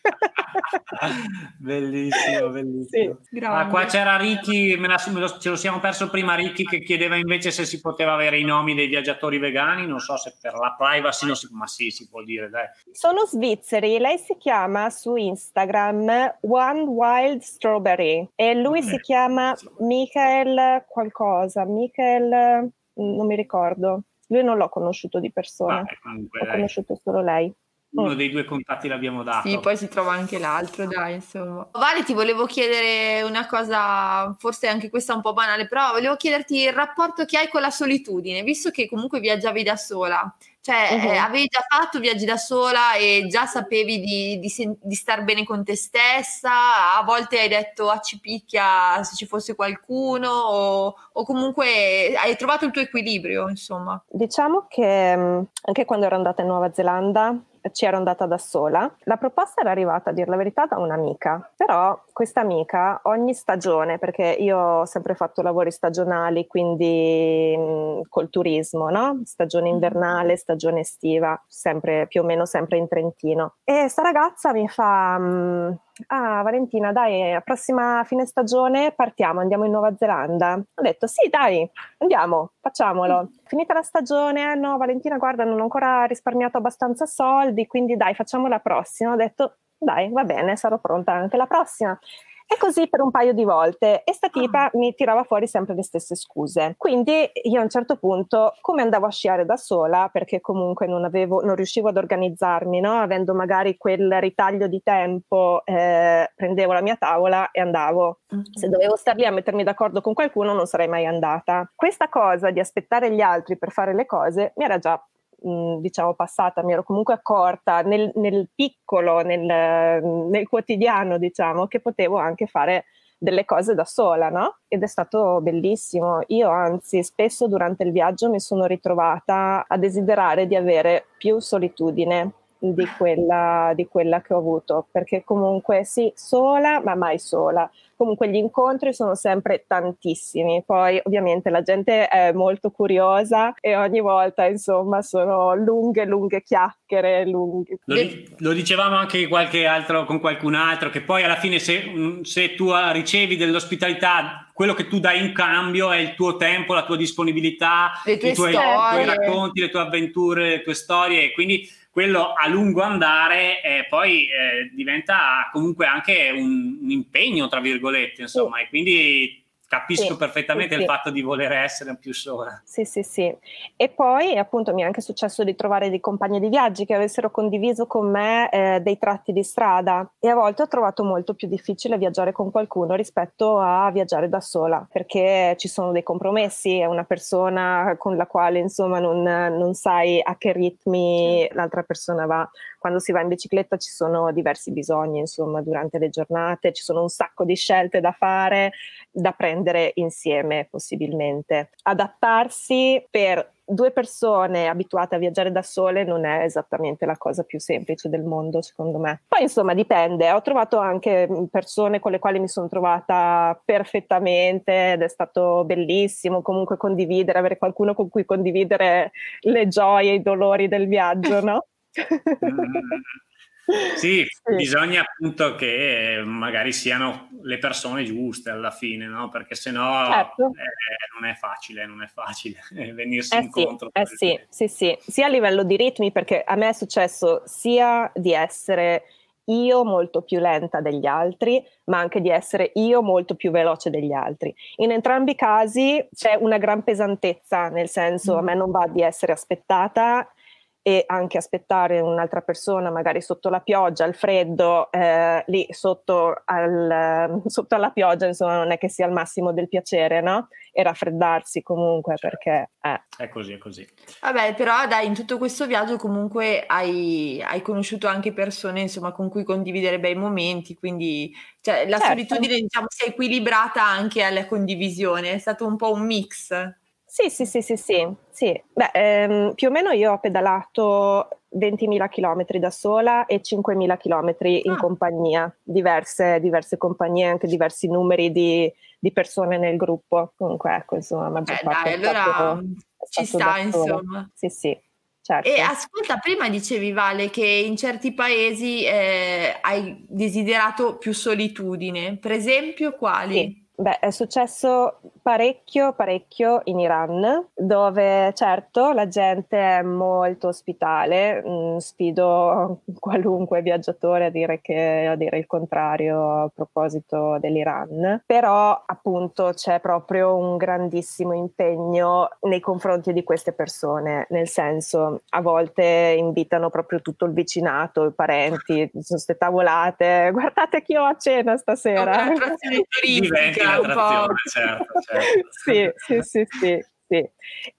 bellissimo, bellissimo. Sì, ah, qua c'era Ricky, me la, me lo, ce lo siamo perso prima Ricky che chiedeva invece se si poteva avere i nomi dei viaggiatori vegani, non so se per la privacy non si, ma sì, si può dire, dai. Sono svizzeri, lei si chiama su Instagram One Wild Strawberry e lui okay. si chiama Michael qualcosa, Michael non mi ricordo. Lui non l'ho conosciuto di persona, ah, comunque, ho conosciuto solo lei uno dei due contatti l'abbiamo dato. Sì, poi si trova anche l'altro, dai, insomma. Vale, ti volevo chiedere una cosa, forse anche questa un po' banale, però volevo chiederti il rapporto che hai con la solitudine, visto che comunque viaggiavi da sola. Cioè, uh-huh. eh, avevi già fatto viaggi da sola e già sapevi di, di, di, star bene con te stessa? A volte hai detto a ah, ci picchia se ci fosse qualcuno o, o, comunque hai trovato il tuo equilibrio, insomma? Diciamo che mm, anche quando ero andata in Nuova Zelanda ci ero andata da sola. La proposta era arrivata, a dire la verità, da un'amica, però questa amica ogni stagione, perché io ho sempre fatto lavori stagionali, quindi mh, col turismo, no? Stagione mm-hmm. invernale, stagione estiva, sempre più o meno sempre in Trentino. E sta ragazza mi fa... Mh, ah Valentina dai, la prossima fine stagione partiamo, andiamo in Nuova Zelanda. Ho detto sì dai, andiamo, facciamolo. Finita la stagione, no Valentina guarda non ho ancora risparmiato abbastanza soldi, quindi dai facciamo la prossima. Ho detto dai va bene, sarò pronta anche la prossima. E così per un paio di volte e sta tipa ah. mi tirava fuori sempre le stesse scuse. Quindi io a un certo punto, come andavo a sciare da sola, perché comunque non, avevo, non riuscivo ad organizzarmi, no? avendo magari quel ritaglio di tempo, eh, prendevo la mia tavola e andavo. Mm-hmm. Se dovevo star lì a mettermi d'accordo con qualcuno non sarei mai andata. Questa cosa di aspettare gli altri per fare le cose mi era già diciamo passata, mi ero comunque accorta nel, nel piccolo, nel, nel quotidiano, diciamo, che potevo anche fare delle cose da sola, no? Ed è stato bellissimo. Io anzi spesso durante il viaggio mi sono ritrovata a desiderare di avere più solitudine di quella, di quella che ho avuto, perché comunque sì, sola, ma mai sola comunque gli incontri sono sempre tantissimi. Poi ovviamente la gente è molto curiosa e ogni volta insomma sono lunghe, lunghe chiacchiere. Lunghe. Lo, lo dicevamo anche qualche altro, con qualcun altro, che poi alla fine se, mm, se tu ricevi dell'ospitalità quello che tu dai in cambio è il tuo tempo, la tua disponibilità, le tue i tuoi, tuoi, racconti, le tue avventure, le tue storie. Quindi quello a lungo andare eh, poi eh, diventa comunque anche un, un, impegno, tra virgolette, insomma, sì. e quindi capisco sì, perfettamente sì, il fatto di voler essere più sola. Sì, sì, sì. E poi appunto mi è anche successo di trovare dei compagni di viaggi che avessero condiviso con me eh, dei tratti di strada e a volte ho trovato molto più difficile viaggiare con qualcuno rispetto a viaggiare da sola perché ci sono dei compromessi, è una persona con la quale insomma non, non sai a che ritmi l'altra persona va quando si va in bicicletta ci sono diversi bisogni, insomma, durante le giornate, ci sono un sacco di scelte da fare, da prendere insieme possibilmente. Adattarsi per due persone abituate a viaggiare da sole non è esattamente la cosa più semplice del mondo, secondo me. Poi, insomma, dipende. Ho trovato anche persone con le quali mi sono trovata perfettamente ed è stato bellissimo comunque condividere, avere qualcuno con cui condividere le gioie e i dolori del viaggio, no? Sì, sì, bisogna appunto che magari siano le persone giuste alla fine, no? Perché sennò certo. eh, non è facile, non è facile venirsi eh incontro. Sì, eh sì, sì, sì, sia a livello di ritmi, perché a me è successo sia di essere io molto più lenta degli altri, ma anche di essere io molto più veloce degli altri. In entrambi i casi c'è una gran pesantezza, nel senso mm. a me non va di essere aspettata e anche aspettare un'altra persona magari sotto la pioggia, al freddo, eh, lì sotto, al, sotto, alla pioggia, insomma, non è che sia il massimo del piacere, no? E raffreddarsi comunque certo. perché... Eh. È così, è così. Vabbè, però dai, in tutto questo viaggio comunque hai, hai conosciuto anche persone, insomma, con cui condividere bei momenti, quindi cioè, la certo. solitudine, diciamo, si è equilibrata anche alla condivisione, è stato un po' un mix. Sì, sì, sì, sì, sì. sì. Beh, ehm, più o meno io ho pedalato 20.000 km da sola e 5.000 km in ah. compagnia, diverse, diverse, compagnie, anche diversi numeri di, di, persone nel gruppo. Comunque, ecco, insomma, maggior eh, parte. Dai, allora ci sta, insomma. Sì, sì. Certo. E ascolta, prima dicevi Vale che in certi paesi eh, hai desiderato più solitudine, per esempio quali? Sì. Beh, è successo parecchio, parecchio in Iran, dove certo la gente è molto ospitale, mm, sfido qualunque viaggiatore a dire, che, a dire il contrario a proposito dell'Iran, però appunto c'è proprio un grandissimo impegno nei confronti di queste persone, nel senso a volte invitano proprio tutto il vicinato, i parenti, sono queste tavolate, guardate chi ho a cena stasera. Un'attrazione turistica un certo, certo. sì, sì, sì, sì. Sì.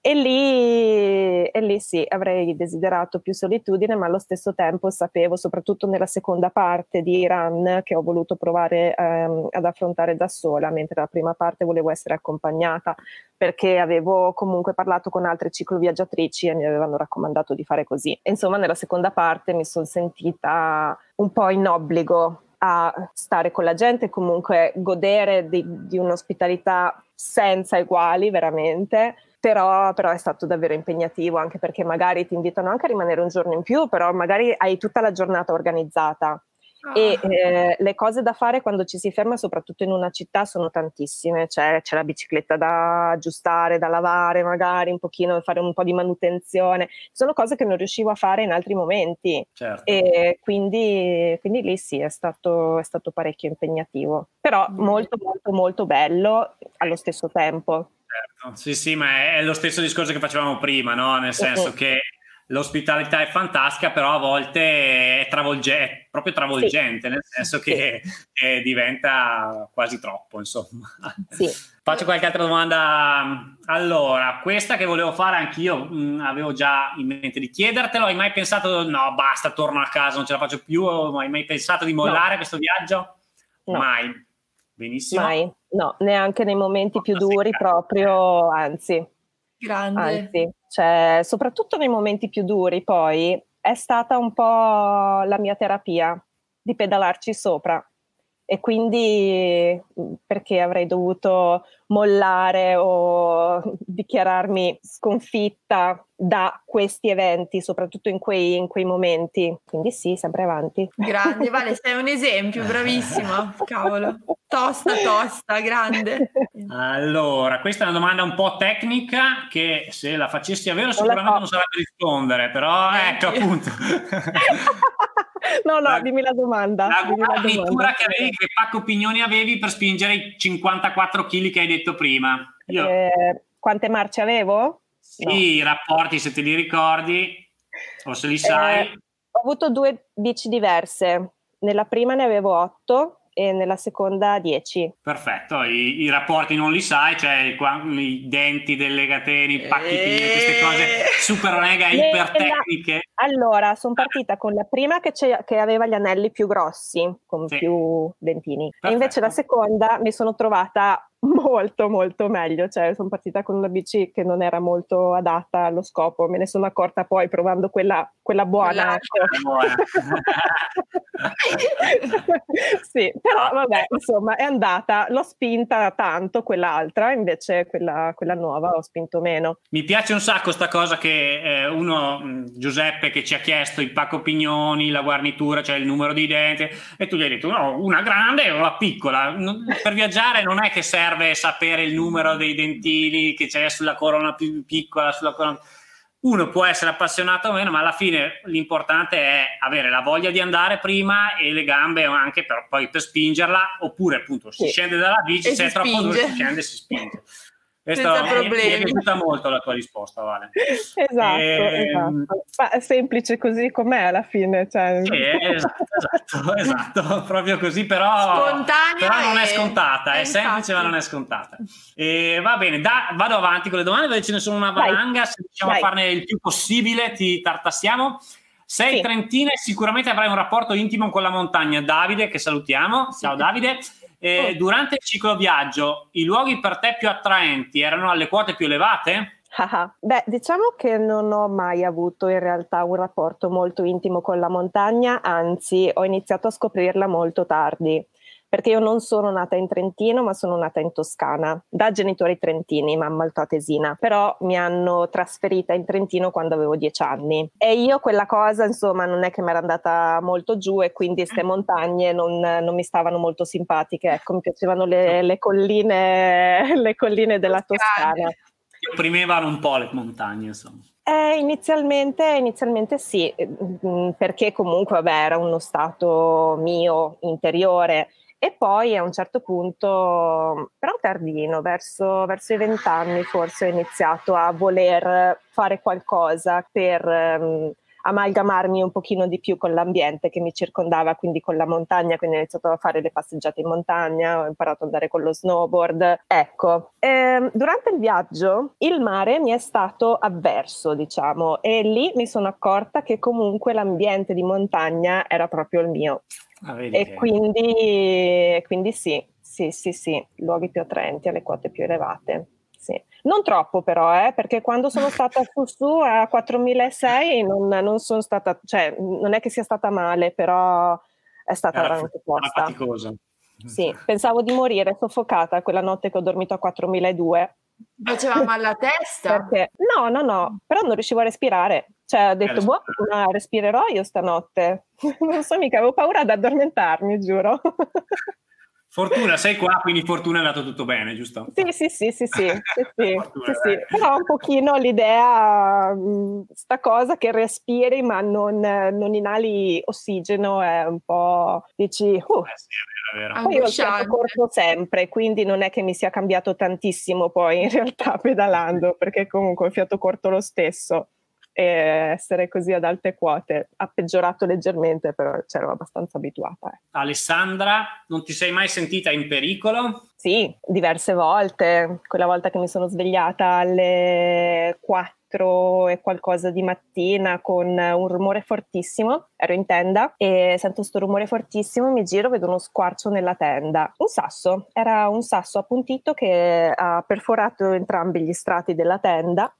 E, lì, e lì sì, avrei desiderato più solitudine, ma allo stesso tempo sapevo, soprattutto nella seconda parte di Iran, che ho voluto provare ehm, ad affrontare da sola, mentre la prima parte volevo essere accompagnata, perché avevo comunque parlato con altre cicloviaggiatrici e mi avevano raccomandato di fare così. Insomma, nella seconda parte mi sono sentita un po' in obbligo a stare con la gente, comunque godere di, di un'ospitalità senza eguali veramente. Però, però, è stato davvero impegnativo anche perché magari ti invitano anche a rimanere un giorno in più, però magari hai tutta la giornata organizzata e ah. eh, le cose da fare quando ci si ferma, soprattutto in una città, sono tantissime. C'è, c'è, la bicicletta da aggiustare, da lavare, magari un pochino, fare un po' di manutenzione. Sono cose che non riuscivo a fare in altri momenti. Certo. E quindi, quindi lì sì, è stato, è stato parecchio impegnativo. Però mm. molto, molto, molto bello allo stesso tempo. Certo. Sì, sì, ma è lo stesso discorso che facevamo prima, no? Nel senso mm-hmm. che l'ospitalità è fantastica, però a volte è, travolge- è proprio travolgente, sì. nel senso che sì. diventa quasi troppo, insomma. Sì. Faccio qualche altra domanda. Allora, questa che volevo fare anch'io, mh, mm, avevo già in mente di chiedertelo. Hai mai pensato, no, basta, torno a casa, non ce la faccio più? Hai mai pensato di mollare no. questo viaggio? No. Mai. Benissimo. Mai, no, neanche nei momenti più duri, proprio, anzi. Grande. Anzi, cioè, soprattutto nei momenti più duri, poi è stata un po' la mia terapia di pedalarci sopra e quindi perché avrei dovuto mollare o dichiararmi sconfitta da questi eventi, soprattutto in quei, in quei momenti. Quindi sì, sempre avanti. Grande, Vale, sei un esempio, bravissima. Cavolo. Tosta, tosta, grande. Allora, questa è una domanda un po' tecnica che se la facessi a vero sicuramente non, non sarebbe rispondere, però ecco appunto. no, no, la, dimmi la domanda. La lettura che avevi, che pacco opinioni avevi per spingere i 54 kg che hai detto prima? Io. Eh, quante marce avevo? Sì, no. i rapporti se te li ricordi o se li sai. Eh, ho avuto due bici diverse. Nella prima ne avevo 8 e nella seconda 10. Perfetto, I, i, rapporti non li sai, cioè i, i denti delle catene, i pacchi, e... queste cose super mega iper tecniche. Allora, sono partita con la prima che, che, aveva gli anelli più grossi, con sì. più dentini, Perfetto. e invece la seconda mi sono trovata molto molto meglio, cioè sono partita con una bici che non era molto adatta allo scopo, me ne sono accorta poi provando quella, quella buona. buona. sì, però vabbè, insomma è andata, l'ho spinta tanto quell'altra, invece quella, quella nuova ho spinto meno. Mi piace un sacco sta cosa che eh, uno, Giuseppe, che ci ha chiesto il pacco pignoni, la guarnitura, cioè il numero di denti, e tu gli hai detto no, una grande e una piccola. Per viaggiare non è che serve serve sapere il numero dei dentini che c'è sulla corona più piccola, sulla corona... Uno può essere appassionato o meno, ma alla fine l'importante è avere la voglia di andare prima e le gambe anche per, poi per spingerla, oppure appunto si sì. scende dalla bici, se è troppo duro si scende e si spinge. Questo Senza mi, mi è piaciuta molto la tua risposta, Vale. Esatto, e, ehm, esatto. Ma è semplice così com'è alla fine. Cioè... Sì, esatto, esatto, esatto, proprio così, però, però non è scontata, è, è semplice ma non è scontata. E va bene, da, vado avanti con le domande, perché ce ne sono una valanga, se riusciamo a farne il più possibile ti tartassiamo. Sei sì. trentina e sicuramente avrai un rapporto intimo con la montagna. Davide, che salutiamo. Ciao Davide. Eh, oh. Durante il cicloviaggio, i luoghi per te più attraenti erano alle quote più elevate? Beh, diciamo che non ho mai avuto in realtà un rapporto molto intimo con la montagna, anzi ho iniziato a scoprirla molto tardi perché io non sono nata in Trentino, ma sono nata in Toscana, da genitori trentini, mamma altoatesina, però mi hanno trasferita in Trentino quando avevo dieci anni. E io quella cosa, insomma, non è che mi era andata molto giù e quindi queste mm. montagne non, non mi stavano molto simpatiche. Ecco, mi piacevano le, le colline, le colline della Toscana. Ti opprimevano un po' le montagne, insomma. Eh, inizialmente, inizialmente sì, mm, perché comunque vabbè, era uno stato mio interiore e poi a un certo punto, però tardino, verso, verso i vent'anni forse ho iniziato a voler fare qualcosa per um, amalgamarmi un pochino di più con l'ambiente che mi circondava, quindi con la montagna, quindi ho iniziato a fare le passeggiate in montagna, ho imparato ad andare con lo snowboard. Ecco, ehm, durante il viaggio il mare mi è stato avverso, diciamo, e lì mi sono accorta che comunque l'ambiente di montagna era proprio il mio. Ah, e quindi, quindi sì, sì, sì, sì, luoghi più attraenti alle quote più elevate. Sì. Non troppo però, eh, perché quando sono stata su su a 4006 non, non sono stata, cioè non è che sia stata male, però è stata Era veramente tosta. faticosa. Sì, pensavo di morire soffocata quella notte che ho dormito a 4002. Facevamo alla testa? Perché, no, no, no, però non riuscivo a respirare. Cioè, ho detto, boh, ma respirerò io stanotte. non so mica, avevo paura ad addormentarmi, giuro. Fortuna, sei qua, quindi fortuna è andato tutto bene, giusto? Sì, sì, sì, sì, sì, sì, sì, fortuna, sì, sì. Però un pochino l'idea, sta cosa che respiri ma non, non inali ossigeno è un po', dici, uh, eh sì, è vero, è vero. Poi io ho il fiato corto sempre, quindi non è che mi sia cambiato tantissimo poi in realtà pedalando, perché comunque ho il fiato corto lo stesso. E essere così ad alte quote. Ha peggiorato leggermente, però c'ero abbastanza abituata. Eh. Alessandra, non ti sei mai sentita in pericolo? Sì, diverse volte. Quella volta che mi sono svegliata alle 4 e qualcosa di mattina con un rumore fortissimo, ero in tenda e sento questo rumore fortissimo, mi giro, vedo uno squarcio nella tenda. Un sasso, era un sasso appuntito che ha perforato entrambi gli strati della tenda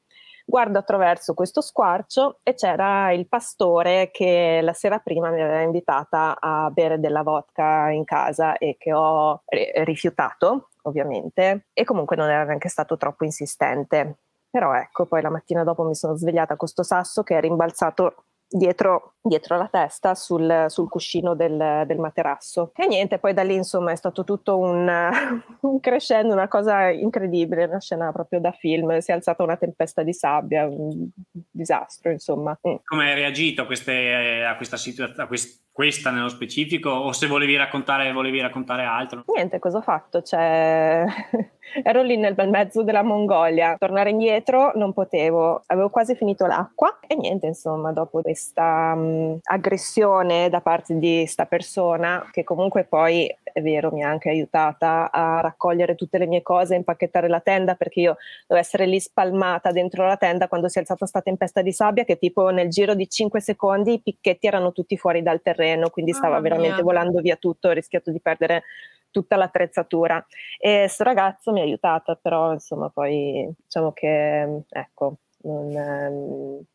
guardo attraverso questo squarcio e c'era il pastore che la sera prima mi aveva invitata a bere della vodka in casa e che ho rifiutato, ovviamente, e comunque non era neanche stato troppo insistente. Però ecco, poi la mattina dopo mi sono svegliata con questo sasso che è rimbalzato dietro, dietro la testa sul, sul cuscino del, del, materasso. E niente, poi da lì insomma è stato tutto un, un, crescendo, una cosa incredibile, una scena proprio da film, si è alzata una tempesta di sabbia, un disastro insomma. Mm. Come hai reagito a, queste, a questa situazione? questa nello specifico o se volevi raccontare, volevi raccontare altro? Niente, cosa ho fatto? Cioè, ero lì nel bel mezzo della Mongolia, tornare indietro non potevo, avevo quasi finito l'acqua e niente, insomma, dopo questa um, aggressione da parte di sta persona, che comunque poi è vero, mi ha anche aiutata a raccogliere tutte le mie cose, impacchettare la tenda, perché io devo essere lì spalmata dentro la tenda quando si è alzata sta tempesta di sabbia, che tipo nel giro di 5 secondi i picchetti erano tutti fuori dal terreno quindi stava oh, veramente mia. volando via tutto, ho rischiato di perdere tutta l'attrezzatura. E questo ragazzo mi ha aiutata, però insomma poi diciamo che ecco, non, ehm,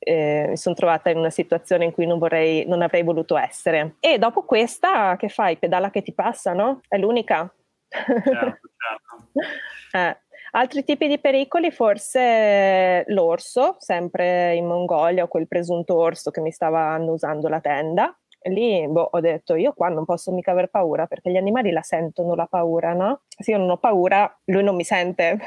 eh, mi sono trovata in una situazione in cui non, vorrei, non avrei voluto essere. E dopo questa, che fai? Pedala che ti passa, no? È l'unica. Certo, certo. eh. Altri tipi di pericoli, forse l'orso, sempre in Mongolia, o quel presunto orso che mi stava annusando la tenda. Lì boh, ho detto, io qua non posso mica aver paura, perché gli animali la sentono la paura, no? Se io non ho paura, lui non mi sente.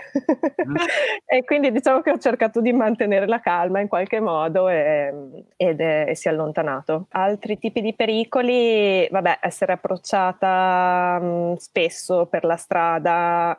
Mm. e quindi diciamo che ho cercato di mantenere la calma in qualche modo e, ed è, e si è allontanato. Altri tipi di pericoli, vabbè, essere approcciata mh, mm, spesso per la strada,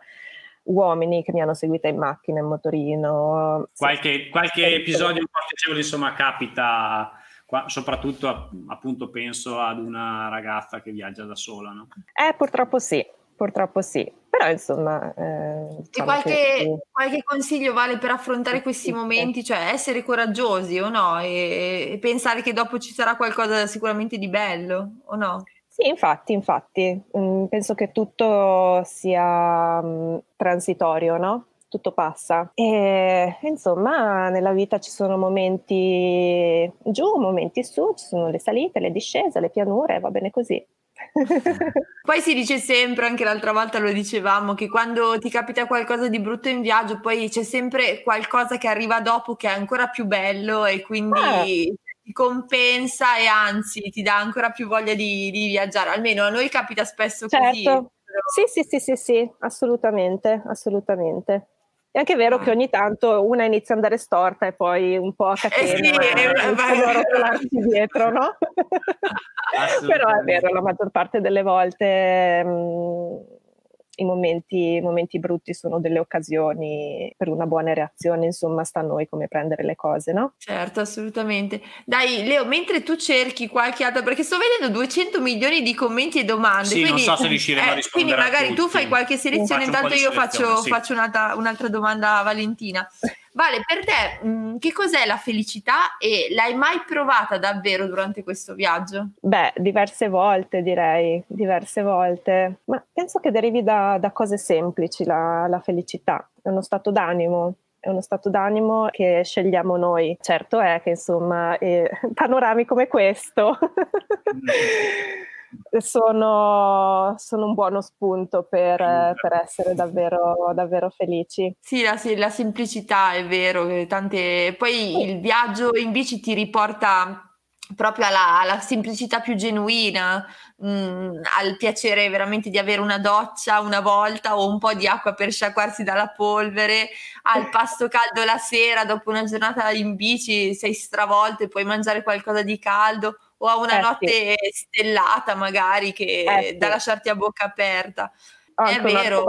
uomini che mi hanno seguita in macchina, in motorino. Qualche, qualche episodio un po' piacevole, insomma, capita, qua, soprattutto appunto penso ad una ragazza che viaggia da sola, no? Eh, purtroppo sì, purtroppo sì. Però insomma... Eh, diciamo qualche, che... qualche, consiglio vale per affrontare questi momenti? Cioè essere coraggiosi o no? E, e pensare che dopo ci sarà qualcosa sicuramente di bello o no? Sì, infatti, infatti, mm, penso che tutto sia mm, transitorio, no? Tutto passa. E insomma, nella vita ci sono momenti giù, momenti su, ci sono le salite, le discese, le pianure, va bene così. poi si dice sempre, anche l'altra volta lo dicevamo, che quando ti capita qualcosa di brutto in viaggio, poi c'è sempre qualcosa che arriva dopo che è ancora più bello e quindi ah ti compensa e anzi ti dà ancora più voglia di, di viaggiare. Almeno a noi capita spesso certo. così. Sì, sì, sì, sì, sì, assolutamente, assolutamente. È anche vero che ogni tanto una inizia ad andare storta e poi un po' a catena eh sì, e a rotolarsi dietro, no? Però è vero, la maggior parte delle volte mh, mm, i momenti, momenti, brutti sono delle occasioni per una buona reazione, insomma sta a noi come prendere le cose, no? Certo, assolutamente. Dai Leo, mentre tu cerchi qualche altra, perché sto vedendo 200 milioni di commenti e domande, sì, quindi, non so se riusciremo eh, a rispondere Quindi magari tu fai qualche selezione, intanto io faccio, sì. faccio un'altra, un'altra domanda a Valentina. Vale, per te mh, mm, che cos'è la felicità e l'hai mai provata davvero durante questo viaggio? Beh, diverse volte direi, diverse volte, ma penso che derivi da, da cose semplici la, la felicità, è uno stato d'animo, è uno stato d'animo che scegliamo noi. Certo è che insomma eh, panorami come questo sono, sono, un buono spunto per, per essere davvero, davvero, felici. Sì la, sì, la, semplicità è vero. Tante... Poi il viaggio in bici ti riporta proprio alla, alla semplicità più genuina, mh, mm, al piacere veramente di avere una doccia una volta o un po' di acqua per sciacquarsi dalla polvere, al pasto caldo la sera dopo una giornata in bici sei stravolto e puoi mangiare qualcosa di caldo o a una eh, notte sì. stellata magari che eh, da sì. lasciarti a bocca aperta. Anche è vero.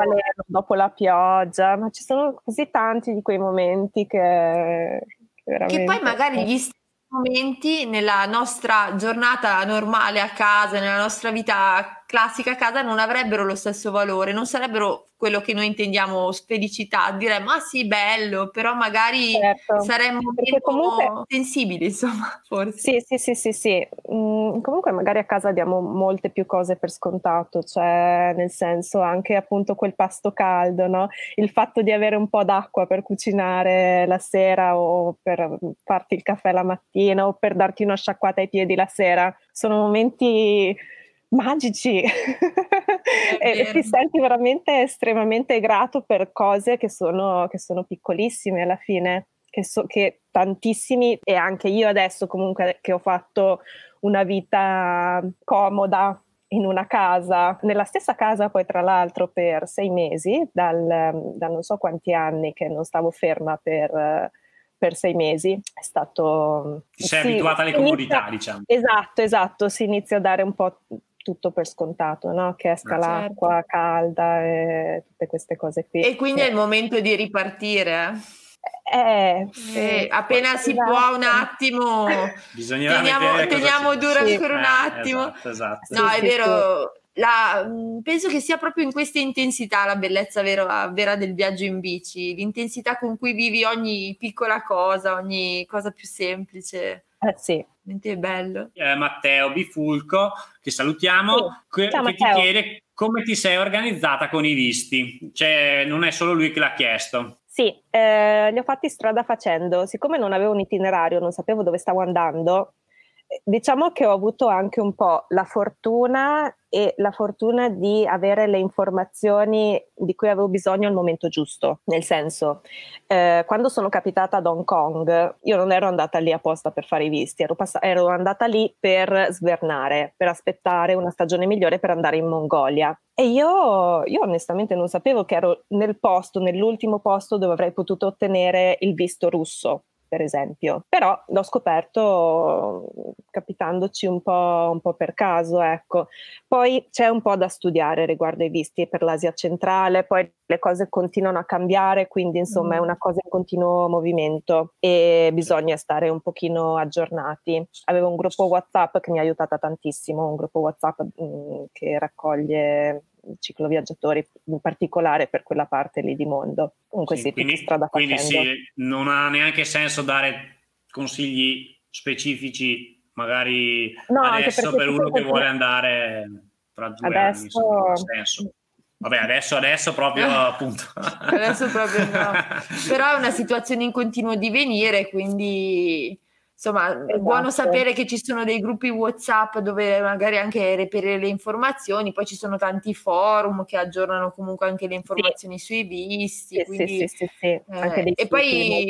Dopo la pioggia, ma ci sono così tanti di quei momenti che, Veramente. Che poi magari gli stessi momenti nella nostra giornata normale a casa, nella nostra vita classica casa non avrebbero lo stesso valore, non sarebbero quello che noi intendiamo felicità, diremmo ah sì bello, però magari certo. saremmo meno comunque... sensibili insomma forse. Sì sì sì sì sì, mm, comunque magari a casa diamo molte più cose per scontato, cioè nel senso anche appunto quel pasto caldo, no? il fatto di avere un po' d'acqua per cucinare la sera o per farti il caffè la mattina o per darti una sciacquata ai piedi la sera, sono momenti magici e ti senti veramente estremamente grato per cose che sono, che sono piccolissime alla fine, che, so, che tantissimi e anche io adesso comunque che ho fatto una vita comoda in una casa, nella stessa casa poi tra l'altro per sei mesi, dal, da non so quanti anni che non stavo ferma per, per sei mesi. È stato... Ti sei sì, abituata alle comodità, diciamo. Esatto, esatto, si inizia a dare un po' tutto per scontato, no? che esca ah, certo. l'acqua calda e tutte queste cose qui. E quindi è il momento di ripartire. Eh, eh, appena si esatto. può un attimo, teniamo, teniamo dura sì. per un eh, attimo. Esatto, esatto. No, sì, è sì, vero. La, mm, penso che sia proprio in questa intensità la bellezza vera, vera, del viaggio in bici, l'intensità con cui vivi ogni piccola cosa, ogni cosa più semplice. Eh sì, è bello. Eh, Matteo Bifulco, che salutiamo, oh, che, che ti chiede come ti sei organizzata con i visti. Cioè, non è solo lui che l'ha chiesto. Sì, eh, li ho fatti strada facendo. Siccome non avevo un itinerario, non sapevo dove stavo andando, diciamo che ho avuto anche un po' la fortuna e la fortuna di avere le informazioni di cui avevo bisogno al momento giusto, nel senso, eh, quando sono capitata ad Hong Kong, io non ero andata lì apposta per fare i visti, ero, pass- ero andata lì per svernare, per aspettare una stagione migliore per andare in Mongolia. E io, io, onestamente non sapevo che ero nel posto, nell'ultimo posto dove avrei potuto ottenere il visto russo per esempio. Però l'ho scoperto capitandoci un po', un po', per caso, ecco. Poi c'è un po' da studiare riguardo ai visti per l'Asia centrale, poi le cose continuano a cambiare, quindi insomma mm. è una cosa in continuo movimento e bisogna stare un pochino aggiornati. Avevo un gruppo WhatsApp che mi ha aiutata tantissimo, un gruppo WhatsApp mh, mm, che raccoglie cicloviaggiatori, in particolare per quella parte lì di mondo. Comunque sì, sì quindi, strada quindi sì, non ha neanche senso dare consigli specifici, magari no, adesso per uno che vuole andare tra due adesso... anni. Senso. Vabbè, adesso, adesso proprio appunto. adesso proprio no. Però è una situazione in continuo divenire, quindi insomma, esatto. è buono sapere che ci sono dei gruppi WhatsApp dove magari anche reperire le informazioni, poi ci sono tanti forum che aggiornano comunque anche le informazioni sì. sui visti. Sì, quindi, sì, eh, e, poi,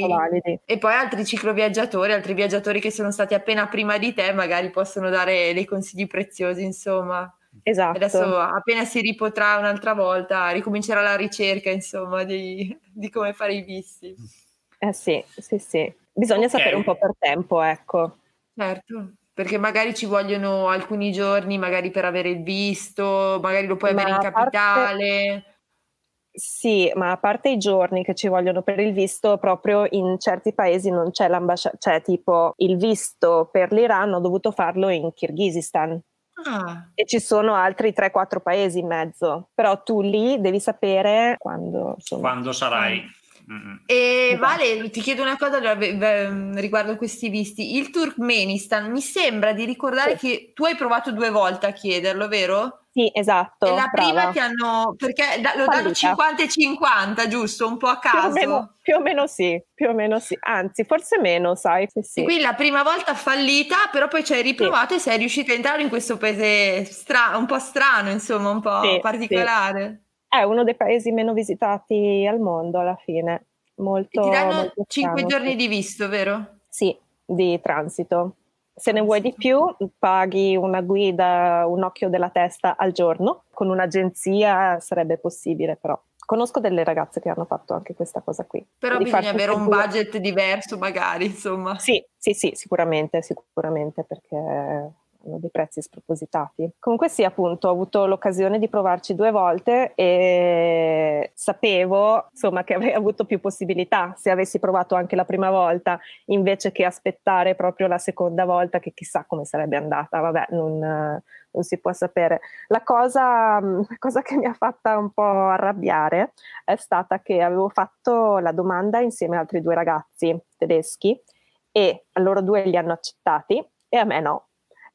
e poi altri cicloviaggiatori, altri viaggiatori che sono stati appena prima di te, magari possono dare dei consigli preziosi, insomma. Esatto. Adesso appena si ripotrà un'altra volta, ricomincerà la ricerca, insomma, di, di come fare i visti. Eh sì, sì, sì. Bisogna okay. sapere un po' per tempo, ecco. Certo, perché magari ci vogliono alcuni giorni, magari per avere il visto, magari lo puoi ma avere in capitale. Parte... Sì, ma a parte i giorni che ci vogliono per il visto, proprio in certi paesi non c'è l'ambasciata, cioè tipo il visto per l'Iran ho dovuto farlo in Kirghizistan. Ah. E ci sono altri 3-4 paesi in mezzo, però tu lì devi sapere quando, insomma, quando sarai. Mm-hmm. E. Vale, ti chiedo una cosa riguardo questi visti. Il Turkmenistan mi sembra di ricordare sì. che tu hai provato due volte a chiederlo, vero? Sì, esatto. E la brava. prima ti hanno perché lo danno 50 e 50, giusto? Un po' a caso. Più o, meno, più o meno sì, più o meno sì. Anzi, forse meno, sai? Sì, sì. Quindi la prima volta fallita, però poi ci hai riprovato sì. e sei riuscita a entrare in questo paese stra- un po' strano, insomma, un po' particolare. È uno dei paesi meno visitati al mondo alla fine. Molto, e ti danno 5 giorni di visto, vero? Sì, di transito. Se ne vuoi di più, paghi una guida, un occhio della testa al giorno. Con un'agenzia sarebbe possibile, però. Conosco delle ragazze che hanno fatto anche questa cosa qui. Però bisogna avere un budget diverso, magari, insomma. Sì, sì, sì, sicuramente, sicuramente, perché hanno dei prezzi spropositati. Comunque sì, appunto, ho avuto l'occasione di provarci due volte e sapevo insomma che avrei avuto più possibilità se avessi provato anche la prima volta invece che aspettare proprio la seconda volta che chissà come sarebbe andata. Vabbè, non, non si può sapere. La cosa, la cosa che mi ha fatta un po' arrabbiare è stata che avevo fatto la domanda insieme a altri due ragazzi tedeschi e a loro due li hanno accettati e a me no.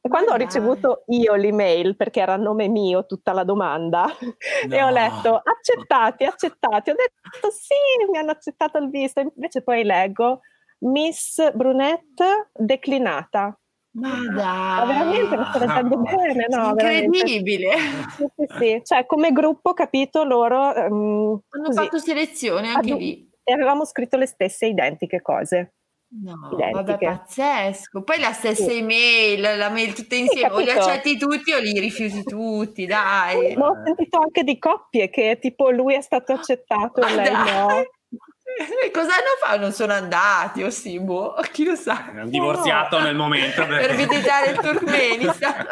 E quando ho ricevuto io l'email, perché era a nome mio tutta la domanda, no. e ho letto accettati, accettati, ho detto sì, mi hanno accettato il visto, invece poi leggo Miss Brunette declinata. Ma dai, ma veramente lo sto leggendo bene, no? Incredibile. Sì, sì, sì, Cioè, come gruppo, capito, loro... Um, Hanno così, fatto selezione anche lì. E avevamo scritto le stesse identiche cose. No, Identiche. vabbè, pazzesco. Poi la stessa sì. email, la mail tutte insieme, o li accetti tutti o li rifiuti tutti, dai. Ma ho sentito anche di coppie che tipo lui è stato accettato e lei no. E cosa hanno fatto? Non sono andati, o sì, boh, chi lo sa. Hanno divorziato no. nel momento. Perché... per visitare il Turkmenistan.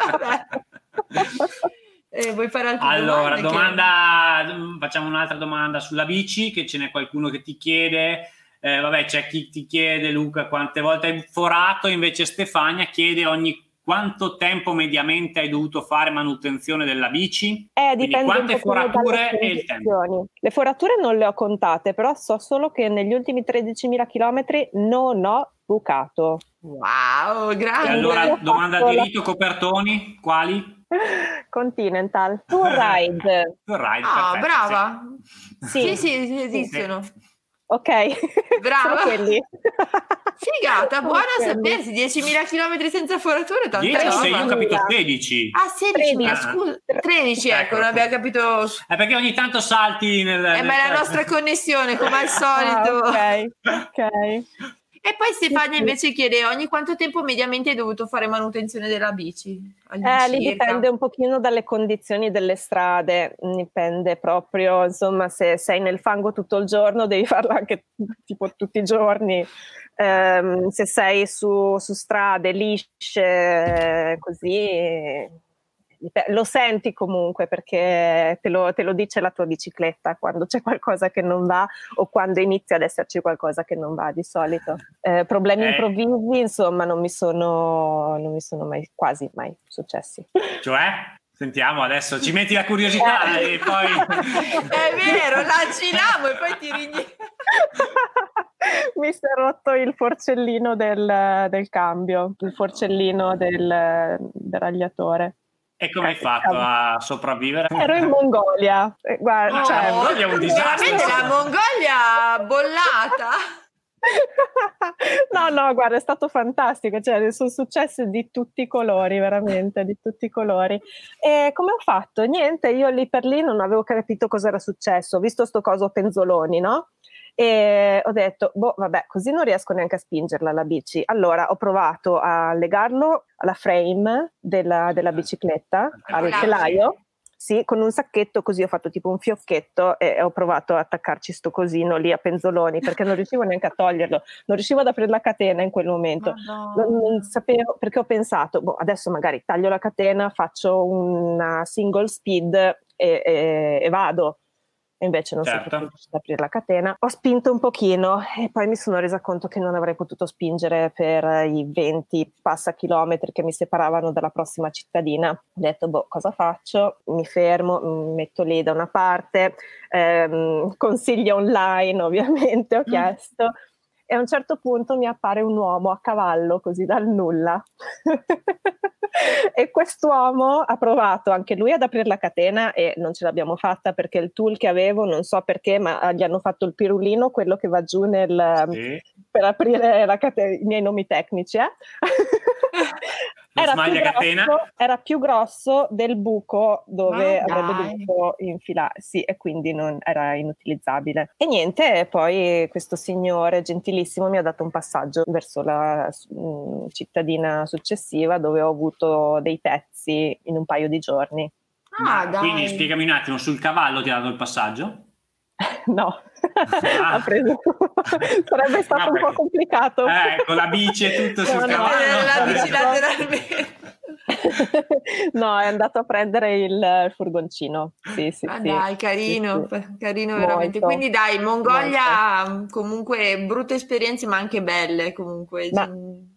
Eh, vuoi fare altre allora, domanda, che... facciamo un'altra domanda sulla bici, che ce n'è qualcuno che ti chiede eh, vabbè, c'è chi ti chiede, Luca, quante volte hai forato, invece Stefania chiede ogni quanto tempo mediamente hai dovuto fare manutenzione della bici? Eh, dipende quante forature e il tempo? Le forature non le ho contate, però so solo che negli ultimi 13.000 km non ho bucato. Wow, grande! E allora, domanda di rito, copertoni, quali? Continental, Tour Ride. Tour Ride, ah, perfetto, brava! Sì. Sì. sì, sì, esistono. Sì. Ok, brava. Figata, buona a sapersi, 10.000 km senza forature, tanta 10, roba. io ho capito 16. Ah, 16, ah, scusa, 13, ecco, ecco, non abbiamo capito. È perché ogni tanto salti nel... Eh, nel... ma è la nostra connessione, come al solito. Ah, ok, ok. E poi Stefania invece chiede ogni quanto tempo mediamente hai dovuto fare manutenzione della bici? Eh, lì dipende un pochino dalle condizioni delle strade, dipende proprio, insomma, se sei nel fango tutto il giorno devi farlo anche tipo tutti i giorni, um, se sei su, su strade lisce, così lo senti comunque perché te lo, te lo, dice la tua bicicletta quando c'è qualcosa che non va o quando inizia ad esserci qualcosa che non va di solito. Eh, problemi eh. improvvisi, insomma, non mi, sono, non mi sono mai, quasi mai successi. Cioè? Sentiamo adesso, ci metti la curiosità eh. e poi... È vero, lanciamo e poi ti rigni... Mi si è rotto il forcellino del, del cambio, il forcellino del, del ragliatore. E come hai fatto a sopravvivere? Ero in Mongolia. Eh, guarda, oh, cioè, la Mongolia è un disastro. la Mongolia bollata. no, no, guarda, è stato fantastico, cioè, sono successe di tutti i colori, veramente, di tutti i colori. E come ho fatto? Niente, io lì per lì non avevo capito cosa era successo, ho visto sto coso penzoloni, no? E ho detto, boh, vabbè, così non riesco neanche a spingerla la bici. Allora ho provato a legarlo alla frame della, della bicicletta, al telaio, sì, con un sacchetto così ho fatto tipo un fiocchetto e ho provato a attaccarci sto cosino lì a penzoloni perché non riuscivo neanche a toglierlo, non riuscivo ad aprire la catena in quel momento. Oh, no. non, non, sapevo perché ho pensato, boh, adesso magari taglio la catena, faccio una single speed e, e, e vado invece non certo. sono riuscita ad aprire la catena. Ho spinto un pochino e poi mi sono resa conto che non avrei potuto spingere per i 20 passa chilometri che mi separavano dalla prossima cittadina. Ho detto, boh, cosa faccio? Mi fermo, mi metto lì da una parte, ehm, consigli online ovviamente ho mm. chiesto e a un certo punto mi appare un uomo a cavallo così dal nulla e quest'uomo ha provato anche lui ad aprire la catena e non ce l'abbiamo fatta perché il tool che avevo non so perché ma gli hanno fatto il pirulino quello che va giù nel, sì. per aprire la catena i miei nomi tecnici eh? era più, grosso, era più, grosso, del buco dove oh, avrebbe dovuto infilare, sì, e quindi non, era inutilizzabile. E niente, poi questo signore gentilissimo mi ha dato un passaggio verso la mh, mm, cittadina successiva dove ho avuto dei pezzi in un paio di giorni. Ah, quindi spiegami un attimo, sul cavallo ti ha dato il passaggio? no. Ah. preso... sarebbe stato no, un po' complicato. Eh, con la bici e tutto sul no, cavallo. No, la bici lateralmente. no, è andato a prendere il furgoncino. Sì, sì, ah, sì. dai, carino, sì, sì. carino veramente. Molto, Quindi dai, Mongolia molto. comunque brutte esperienze ma anche belle comunque. Ma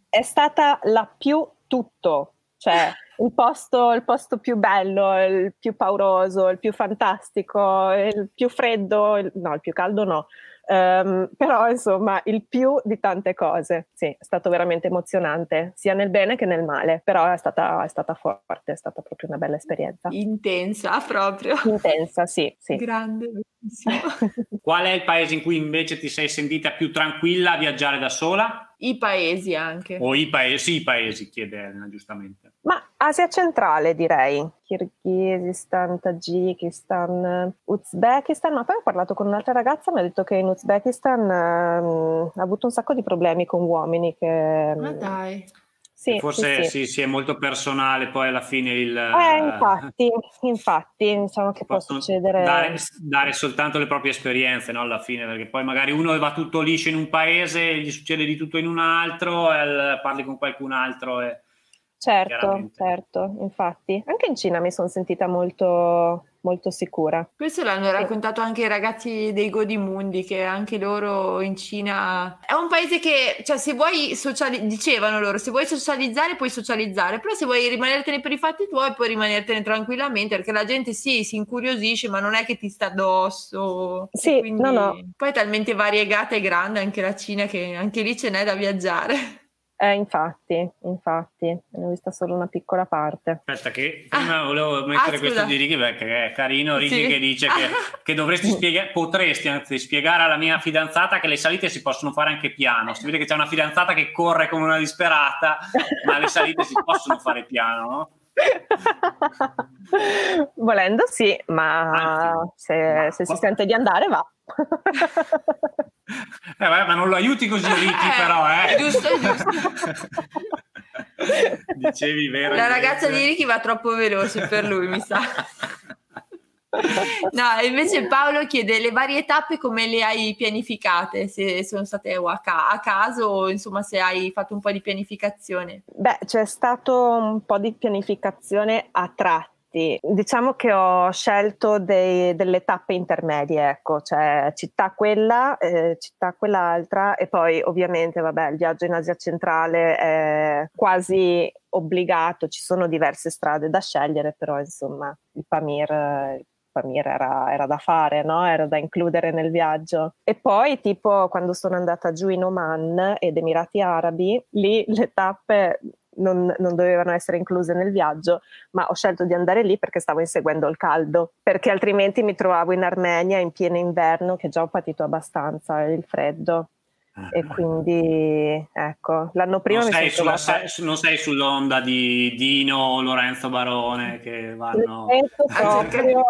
è stata la più tutto, cioè il posto, il posto più bello, il più pauroso, il più fantastico, il più freddo, il, no, il più caldo no, Um, però insomma il più di tante cose, sì, è stato veramente emozionante, sia nel bene che nel male, però è stata, è stata forte, è stata proprio una bella esperienza. Intensa proprio. Intensa, sì. sì. Grande, Qual è il paese in cui invece ti sei sentita più tranquilla a viaggiare da sola? I paesi anche. O i paesi, sì, i paesi, chiede Elena giustamente. Ma Asia centrale direi, Kirghizistan, Tagikistan, Uzbekistan, ma poi ho parlato con un'altra ragazza mi ha detto che in Uzbekistan ehm, ha avuto un sacco di problemi con uomini che... Ma dai. Sì, Forse sì, sì. sì, è molto personale poi alla fine il... Eh, infatti, infatti, diciamo che può succedere... Dare, dare, soltanto le proprie esperienze, no, alla fine, perché poi magari uno va tutto liscio in un paese, gli succede di tutto in un altro, parli con qualcun altro e... Certo, certo, infatti. Anche in Cina mi sono sentita molto, molto sicura. Questo l'hanno raccontato anche i ragazzi dei Godimundi, che anche loro in Cina... È un paese che, cioè, se vuoi socializzare, dicevano loro, se vuoi socializzare puoi socializzare, però se vuoi rimanertene per i fatti tuoi puoi rimanertene tranquillamente, perché la gente sì, si incuriosisce, ma non è che ti sta addosso. Sì, quindi... no, no. Poi è talmente variegata e grande anche la Cina che anche lì ce n'è da viaggiare. Eh, infatti, infatti, ne ho vista solo una piccola parte. Aspetta, che prima ah, volevo mettere ah, questo di Ricky perché è carino. Ricky sì. che dice che, che dovresti spiegare, potresti anzi spiegare alla mia fidanzata che le salite si possono fare anche piano. Si vede che c'è una fidanzata che corre come una disperata, ma le salite si possono fare piano, no? Volendo sì, ma se, ma, se si sente di andare va. eh, vabbè, ma non lo aiuti così Ricky eh, però, eh. Giusto, giusto. Dicevi vero. La ragazza di Ricky va troppo veloce per lui, mi sa. No, invece Paolo chiede le varie tappe come le hai pianificate, se sono state a, ca- a caso o insomma se hai fatto un po' di pianificazione. Beh, c'è stato un po' di pianificazione a tratti Diciamo che ho scelto dei, delle tappe intermedie, ecco, cioè città quella, eh, città quell'altra e poi ovviamente, vabbè, il viaggio in Asia centrale è quasi obbligato, ci sono diverse strade da scegliere, però insomma il Pamir, Pamir era, era, da fare, no? era da includere nel viaggio. E poi, tipo, quando sono andata giù in Oman ed Emirati Arabi, lì le tappe non, non, dovevano essere incluse nel viaggio, ma ho scelto di andare lì perché stavo inseguendo il caldo, perché altrimenti mi trovavo in Armenia in pieno inverno, che già ho patito abbastanza il freddo. E quindi ecco, l'anno prima non sei, sulla, trovata... sei, non sei sull'onda di Dino o Lorenzo Barone che vanno proprio...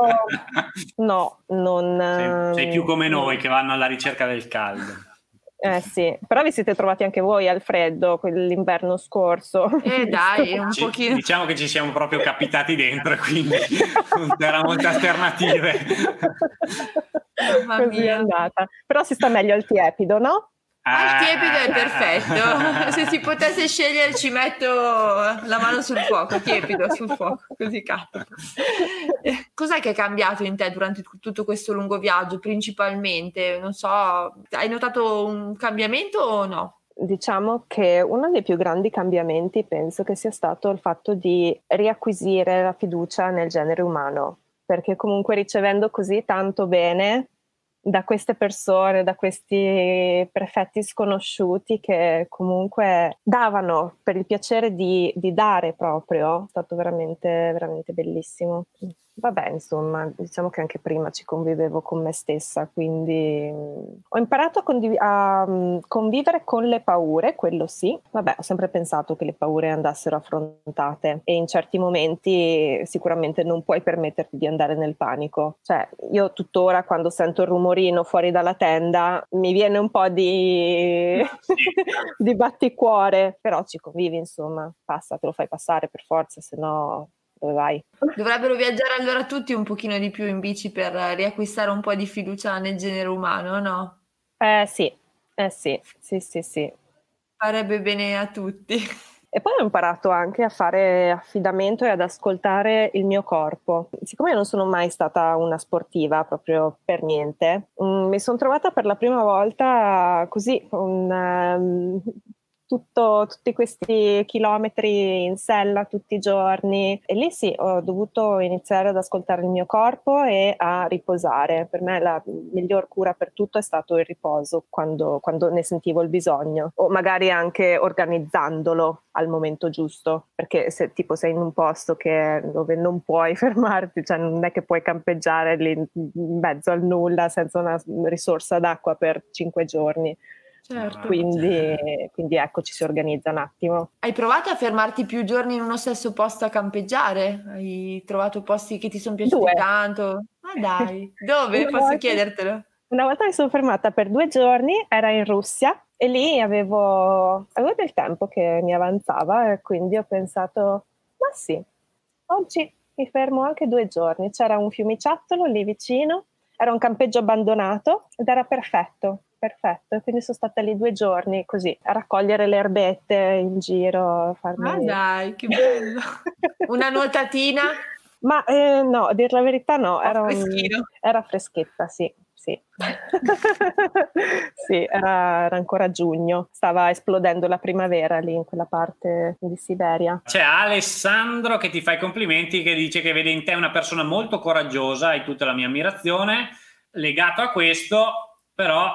no, non sei, sei più come noi che vanno alla ricerca del caldo. Eh sì, però vi siete trovati anche voi al freddo quell'inverno scorso. Eh dai, un ci, pochino. Diciamo che ci siamo proprio capitati dentro, quindi non c'erano molte alternative. Così è andata. Però si sta meglio al tiepido, no? Al tiepido è perfetto. Se si potesse scegliere, ci metto la mano sul fuoco, tiepido sul fuoco, così capo. Cos'è che è cambiato in te durante tutto questo lungo viaggio, principalmente? Non so, hai notato un cambiamento o no? Diciamo che uno dei più grandi cambiamenti penso che sia stato il fatto di riacquisire la fiducia nel genere umano, perché comunque ricevendo così tanto bene da queste persone, da questi prefetti sconosciuti che comunque davano per il piacere di, di dare proprio, è stato veramente, veramente bellissimo. Vabbè, insomma, diciamo che anche prima ci convivevo con me stessa, quindi mh, ho imparato a, condiv- a mh, convivere con le paure, quello sì. Vabbè, ho sempre pensato che le paure andassero affrontate e in certi momenti sicuramente non puoi permetterti di andare nel panico. Cioè, io tuttora quando sento il rumorino fuori dalla tenda mi viene un po' di, di batticuore, però ci convivi, insomma, passa, te lo fai passare per forza, se no dove vai? Dovrebbero viaggiare allora tutti un pochino di più in bici per riacquistare un po' di fiducia nel genere umano, no? Eh sì, eh sì, sì, sì, sì. Farebbe bene a tutti. E poi ho imparato anche a fare affidamento e ad ascoltare il mio corpo. Siccome non sono mai stata una sportiva proprio per niente, mm, mi sono trovata per la prima volta così, un, um, tutto, tutti questi chilometri in sella tutti i giorni e lì sì, ho dovuto iniziare ad ascoltare il mio corpo e a riposare. Per me la miglior cura per tutto è stato il riposo quando, quando ne sentivo il bisogno o magari anche organizzandolo al momento giusto, perché se tipo sei in un posto che, dove non puoi fermarti, cioè non è che puoi campeggiare lì in mezzo al nulla senza una risorsa d'acqua per cinque giorni. Certo. Quindi, quindi, ecco, ci si organizza un attimo. Hai provato a fermarti più giorni in uno stesso posto a campeggiare? Hai trovato posti che ti sono piaciuti due. tanto? Ma dai, dove? Una Posso volta, chiedertelo? Una volta mi sono fermata per due giorni, era in Russia e lì avevo, avevo del tempo che mi avanzava e quindi ho pensato, ma sì, oggi mi fermo anche due giorni. C'era un fiumiciattolo lì vicino, era un campeggio abbandonato ed era perfetto perfetto. Quindi sono stata lì due giorni così a raccogliere le erbette in giro. Farmi... Ah dai, che bello! Una nuotatina? Ma eh, no, a dire la verità no, era, un... era freschetta, sì. Sì, sì era, era, ancora giugno, stava esplodendo la primavera lì in quella parte di Siberia. C'è Alessandro che ti fa i complimenti, che dice che vede in te una persona molto coraggiosa, hai tutta la mia ammirazione. Legato a questo, però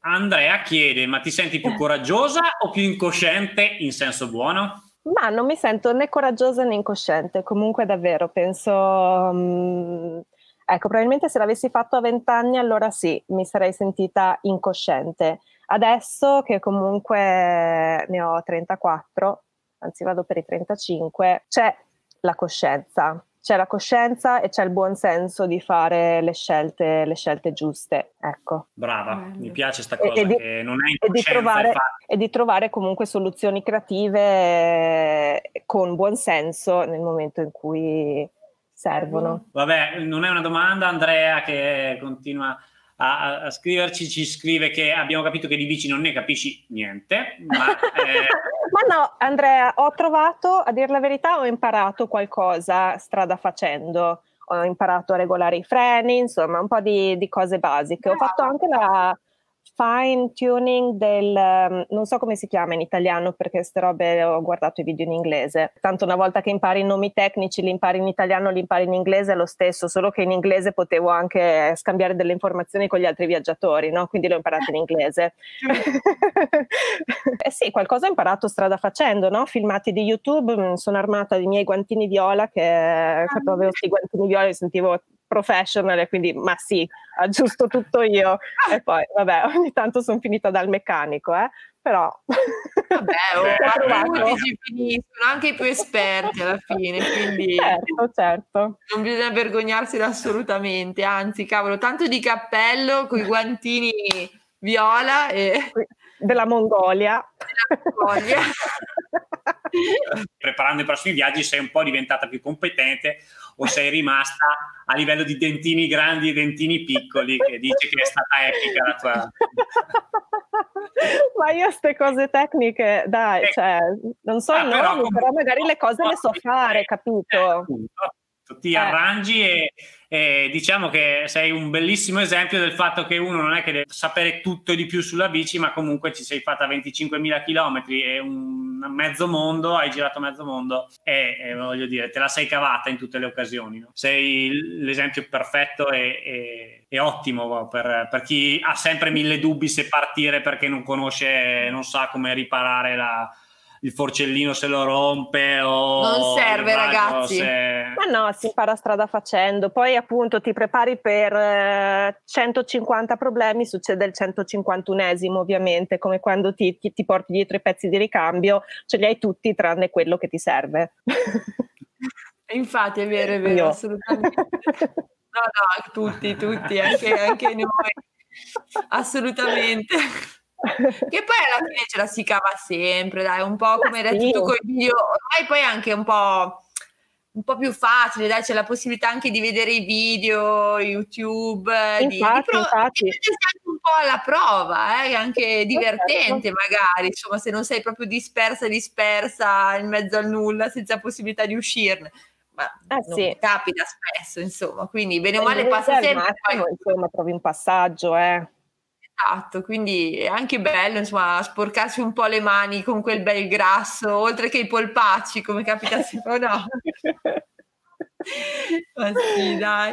Andrea chiede, ma ti senti più coraggiosa o più incosciente in senso buono? Ma non mi sento né coraggiosa né incosciente, comunque davvero penso... Um, ecco, probabilmente se l'avessi fatto a 20 anni allora sì, mi sarei sentita incosciente. Adesso che comunque ne ho 34, anzi vado per i 35, c'è la coscienza, c'è la coscienza e c'è il buon senso di fare le scelte, le scelte giuste. Ecco. Brava, Bello. mi piace questa cosa e, di, che non è e di, trovare, e di trovare comunque soluzioni creative eh, con buon senso nel momento in cui servono. Vabbè, non è una domanda, Andrea, che continua a, a, scriverci, ci scrive che abbiamo capito che di bici non ne capisci niente. Ma, eh... ma no, Andrea, ho trovato, a dire la verità, ho imparato qualcosa strada facendo. Ho imparato a regolare i freni, insomma, un po' di, di cose basiche. Ho fatto anche la, fine tuning del, um, non so come si chiama in italiano perché queste robe ho guardato i video in inglese, tanto una volta che impari i nomi tecnici li impari in italiano, li impari in inglese è lo stesso, solo che in inglese potevo anche scambiare delle informazioni con gli altri viaggiatori, no? quindi l'ho imparato in inglese. eh sì, qualcosa ho imparato strada facendo, no? filmati di YouTube, mm, sono armata di miei guantini viola che quando avevo questi guantini viola mi sentivo professional e quindi ma sì, aggiusto tutto io e poi vabbè ogni tanto sono finita dal meccanico eh però vabbè oh, finiscono anche i più esperti alla fine quindi certo certo. non bisogna vergognarsi assolutamente anzi cavolo tanto di cappello con i guantini viola e della Mongolia, della Mongolia. preparando i prossimi viaggi sei un po' diventata più competente o sei rimasta a livello di dentini grandi e dentini piccoli che dice che è stata epica la tua ma io queste cose tecniche dai eh, cioè, non so ah, nomi, però, però, magari le cose le so fare capito? eh, ti arrangi e e diciamo che sei un bellissimo esempio del fatto che uno non è che deve sapere tutto e di più sulla bici, ma comunque ci sei fatta 25.000 km e un mezzo mondo, hai girato mezzo mondo e, e voglio dire, te la sei cavata in tutte le occasioni. No? Sei l'esempio perfetto e, e, e ottimo per, per, chi ha sempre mille dubbi se partire perché non conosce, non sa come riparare la il forcellino se lo rompe o non serve ragazzi. se... ma no si impara strada facendo. Poi appunto ti prepari per eh, 150 problemi succede il 151esimo ovviamente come quando ti, ti, ti, porti dietro i pezzi di ricambio ce li hai tutti tranne quello che ti serve. Infatti è vero è vero Io. assolutamente. No no tutti tutti anche, anche noi. Assolutamente che poi alla fine ce la si cava sempre, dai, un po' come hai detto tu con i video, ormai poi è anche un po', un po' più facile, dai, c'è la possibilità anche di vedere i video, YouTube, infatti, di, di, pro- infatti. di un po' alla prova, eh? anche divertente magari, insomma, se non sei proprio dispersa, dispersa in mezzo al nulla, senza possibilità di uscirne. Ma eh, sì. capita spesso, insomma, quindi bene o male passa sempre. Massimo, poi... Insomma, trovi un passaggio, eh. Esatto, quindi è anche bello, insomma, sporcarsi un po' le mani con quel bel grasso, oltre che i polpacci, come capita sempre, no? Ma sì, dai.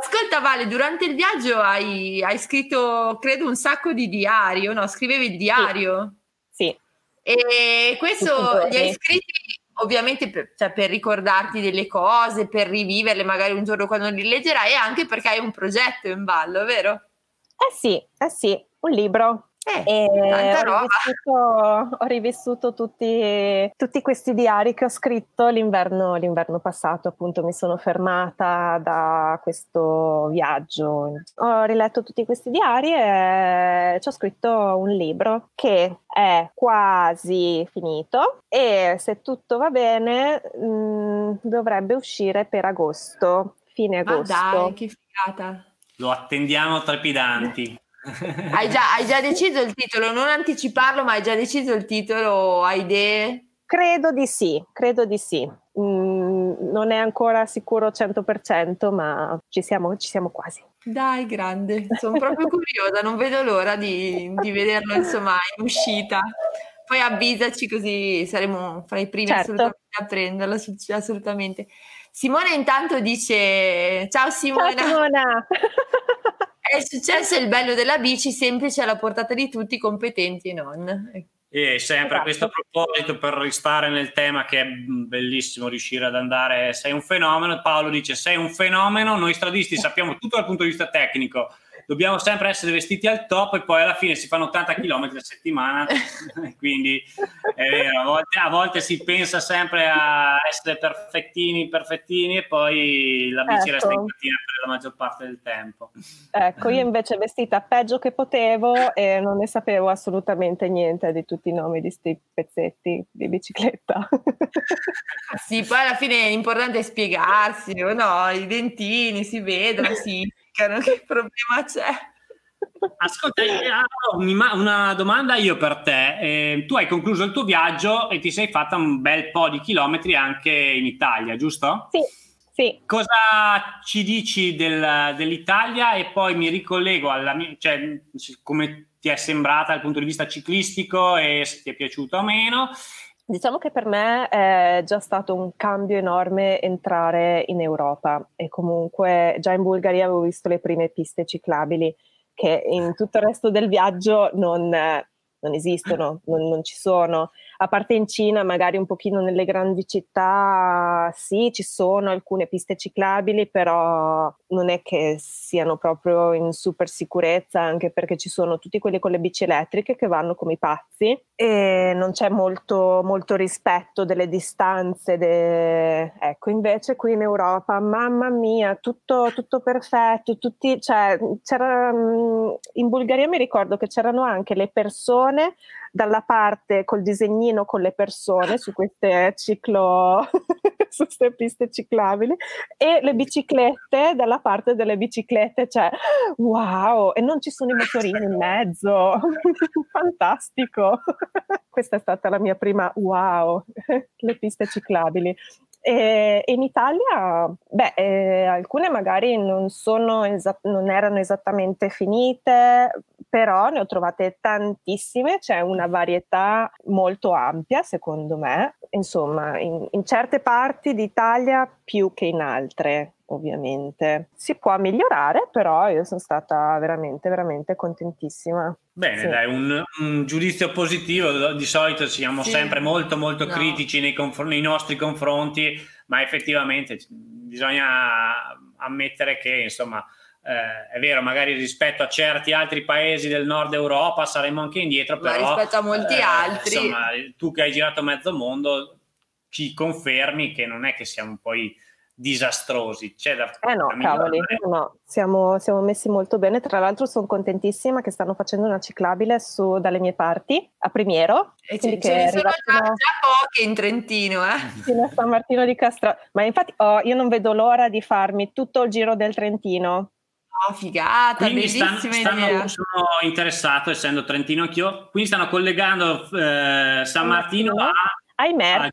Ascolta Vale, durante il viaggio hai, hai, scritto, credo, un sacco di diario, no? Scrivevi il diario? Sì. sì. E questo li hai scritti ovviamente per, cioè, per, ricordarti delle cose, per riviverle magari un giorno quando li leggerai e anche perché hai un progetto in ballo, vero? Eh sì, eh sì, un libro. Eh, ho, rivissuto, ho, rivissuto, tutti, tutti, questi diari che ho scritto l'inverno, l'inverno, passato, appunto mi sono fermata da questo viaggio. Ho riletto tutti questi diari e ci ho scritto un libro che è quasi finito e se tutto va bene mh, mm, dovrebbe uscire per agosto, fine agosto. Ma dai, che figata! Lo attendiamo trepidanti. hai, già, hai già deciso il titolo? Non anticiparlo, ma hai già deciso il titolo? Hai idee? Credo di sì, credo di sì. Mm, non è ancora sicuro 100%, ma ci siamo, ci siamo quasi. Dai, grande, sono proprio curiosa, non vedo l'ora di, di, vederlo insomma in uscita. Poi avvisaci così saremo fra i primi certo. assolutamente a prenderlo, assolutamente. Simona intanto dice ciao Simona. Ciao Simona. È successo il bello della bici, semplice alla portata di tutti, competenti e non. E sempre a questo esatto. proposito, per restare nel tema che è bellissimo riuscire ad andare, sei un fenomeno, Paolo dice sei un fenomeno, noi stradisti sappiamo tutto dal punto di vista tecnico, dobbiamo sempre essere vestiti al top e poi alla fine si fanno 80 km a settimana, quindi è vero, a volte, a volte, si pensa sempre a essere perfettini, perfettini e poi la bici ecco. resta in cattina per la maggior parte del tempo. Ecco, io invece vestita peggio che potevo e non ne sapevo assolutamente niente di tutti i nomi di questi pezzetti di bicicletta. sì, poi alla fine l'importante è spiegarsi, no? I dentini si vedono, si spiccano, che problema c'è? Ascolta, eh, una domanda io per te. Eh, tu hai concluso il tuo viaggio e ti sei fatta un bel po' di chilometri anche in Italia, giusto? Sì, sì. Cosa ci dici del, dell'Italia e poi mi ricollego alla mia, cioè come ti è sembrata dal punto di vista ciclistico e se ti è piaciuto o meno Diciamo che per me è già stato un cambio enorme entrare in Europa e comunque già in Bulgaria avevo visto le prime piste ciclabili che in tutto il resto del viaggio non, non esistono, non, non, ci sono. A parte in Cina, magari un pochino nelle grandi città, sì, ci sono alcune piste ciclabili, però non è che siano proprio in super sicurezza, anche perché ci sono tutti quelli con le bici elettriche che vanno come i pazzi e non c'è molto, molto rispetto delle distanze. De... Ecco, invece qui in Europa, mamma mia, tutto, tutto perfetto, tutti, cioè, c'era, in Bulgaria mi ricordo che c'erano anche le persone dalla parte col disegnino con le persone su queste ciclo su queste piste ciclabili e le biciclette dalla parte delle biciclette cioè wow e non ci sono i motorini in mezzo. Fantastico. Questa è stata la mia prima wow le piste ciclabili. E in Italia, beh, eh, alcune magari non, esa- non, erano esattamente finite, però ne ho trovate tantissime, c'è una varietà molto ampia secondo me, insomma, in, in certe parti d'Italia più che in altre ovviamente. Si può migliorare, però io sono stata veramente, veramente contentississima. Bene, sì. dai, un, un, giudizio positivo, di solito siamo sì. sempre molto, molto no. critici nei, conf- nei, nostri confronti, ma effettivamente bisogna ammettere che, insomma, eh, è vero, magari rispetto a certi altri paesi del nord Europa saremo anche indietro, ma però... rispetto a molti eh, altri... Insomma, tu che hai girato mezzo mondo ci confermi che non è che siamo poi disastrosi. C'è da, eh no, da cavoli, no, siamo, siamo, messi molto bene. Tra l'altro sono contentissima che stanno facendo una ciclabile su, dalle mie parti, a Primiero. E ce, ce ne sono già, già, poche in Trentino, eh? Fino a San Martino di Castro. Ma infatti oh, io non vedo l'ora di farmi tutto il giro del Trentino. Figata, quindi stanno, stanno, sono interessato, essendo trentino anch'io, quindi stanno collegando eh, San Martino a, Aimer. A,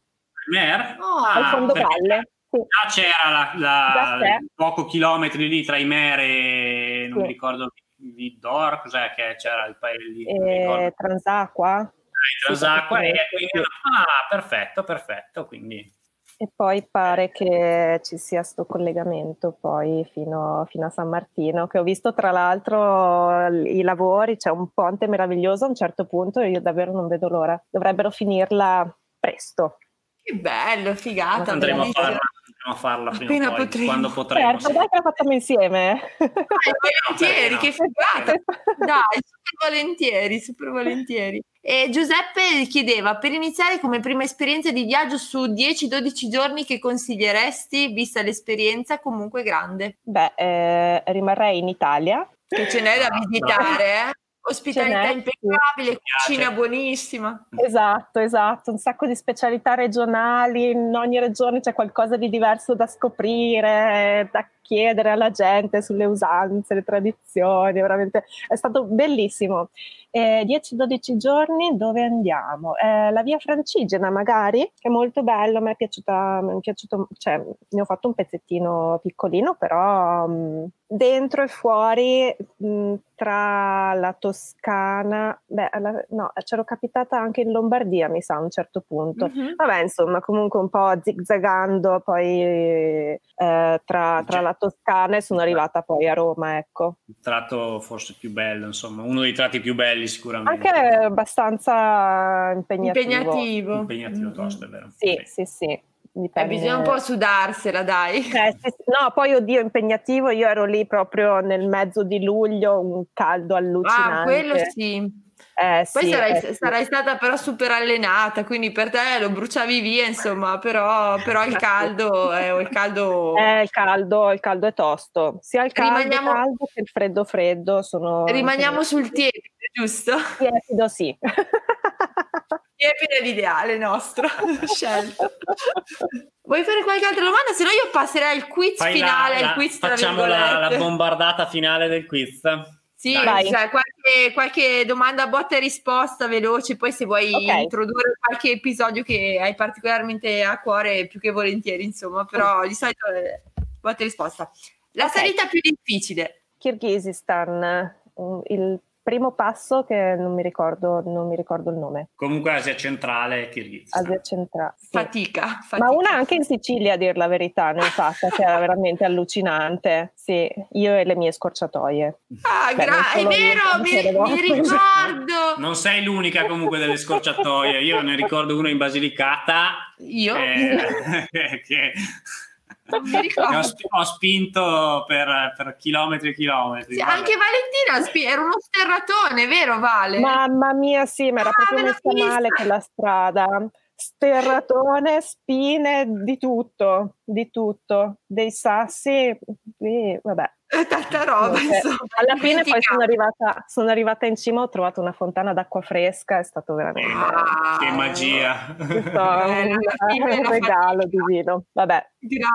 Aimer? Oh, ah, al fondo valle. Sì. Già c'era la, la poco chilometri lì tra Imer e non sì. mi ricordo Vidor, cos'è che c'era il paese lì? Eh, Transacqua. Eh, Transacqua e quindi ah, perfetto, perfetto, quindi e poi pare che ci sia sto collegamento poi fino, fino, a San Martino, che ho visto tra l'altro i lavori, c'è un ponte meraviglioso a un certo punto io davvero non vedo l'ora. Dovrebbero finirla presto. Che bello, figata. Andremo a farla, a farla prima poi, potremo. quando potremo. Certo, dai che la facciamo insieme. Dai, volentieri, che figata. Dai, super volentieri, super volentieri. E Giuseppe chiedeva, per iniziare come prima esperienza di viaggio su 10-12 giorni che consiglieresti, vista l'esperienza comunque grande? Beh, eh, rimarrei in Italia. Che ce n'è da visitare, eh? Ospitalità impeccabile, cucina buonissima. Esatto, esatto, un sacco di specialità regionali, in ogni regione c'è qualcosa di diverso da scoprire, da chiedere alla gente sulle usanze, le tradizioni, veramente è stato bellissimo. Eh, 10-12 giorni dove andiamo? Eh, la via Francigena magari, che è molto bello, a me è piaciuta, mi è piaciuto, cioè ne ho fatto un pezzettino piccolino, però mh, dentro e fuori mh, tra la Toscana, beh, la, no, c'ero capitata anche in Lombardia, mi sa, a un certo punto. Mm-hmm. Vabbè, insomma, comunque un po' zigzagando poi eh, tra, tra la Toscana e sono arrivata poi a Roma, ecco. Il tratto forse più bello, insomma, uno dei tratti più belli sicuramente. Anche abbastanza impegnativo. Impegnativo. Impegnativo tosto, è vero. Sì, sì, sì. sì. Eh, bisogna un po' sudarsela, dai. Eh, sì, no, poi oddio, impegnativo, io ero lì proprio nel mezzo di luglio, un caldo allucinante. Ah, quello sì. Eh, Poi sì, sarai, eh, sarai, stata però super allenata, quindi per te lo bruciavi via, insomma, però, però il caldo è il caldo... Eh, il caldo, il caldo è tosto, sia il caldo, Rimaniamo... caldo che il freddo freddo sono... Rimaniamo sul tiepido, giusto? Tiepido, sì. Tiepido è l'ideale nostro, scelto. Vuoi fare qualche altra domanda? Se no io passerei al quiz Fai finale, la, la, quiz Facciamo la, la bombardata finale del quiz. Sì, cioè, qualche, qualche, domanda botta e risposta veloce, poi se vuoi okay. introdurre qualche episodio che hai particolarmente a cuore, più che volentieri, insomma, però di solito è botta e risposta. La okay. salita più difficile. Kirghizistan, il primo passo che non mi ricordo, non mi ricordo il nome. Comunque Asia centrale, Kirghizistan. Asia centrale. Sì. Fatica, fatica, Ma una anche in Sicilia, a dir la verità, ne ho fatta, che era veramente allucinante. Sì, io e le mie scorciatoie. Ah, Beh, gra- è vero, mi, mi, ricordo. Non sei l'unica comunque delle scorciatoie. Io ne ricordo una in Basilicata. Io? Eh, che ho, sp- ho, spinto per, per, chilometri e chilometri. Sì, anche Valentina sp- era uno sterratone, vero Vale? Mamma mia, sì, ma era ah, proprio messa male quella strada. Sterratone, spine, di tutto, di tutto. Dei sassi, sì, vabbè tanta roba. Insomma, alla fine poi sono arrivata, sono arrivata, in cima, ho trovato una fontana d'acqua fresca, è stato veramente... Ah, che magia! un, regalo divino. Vabbè,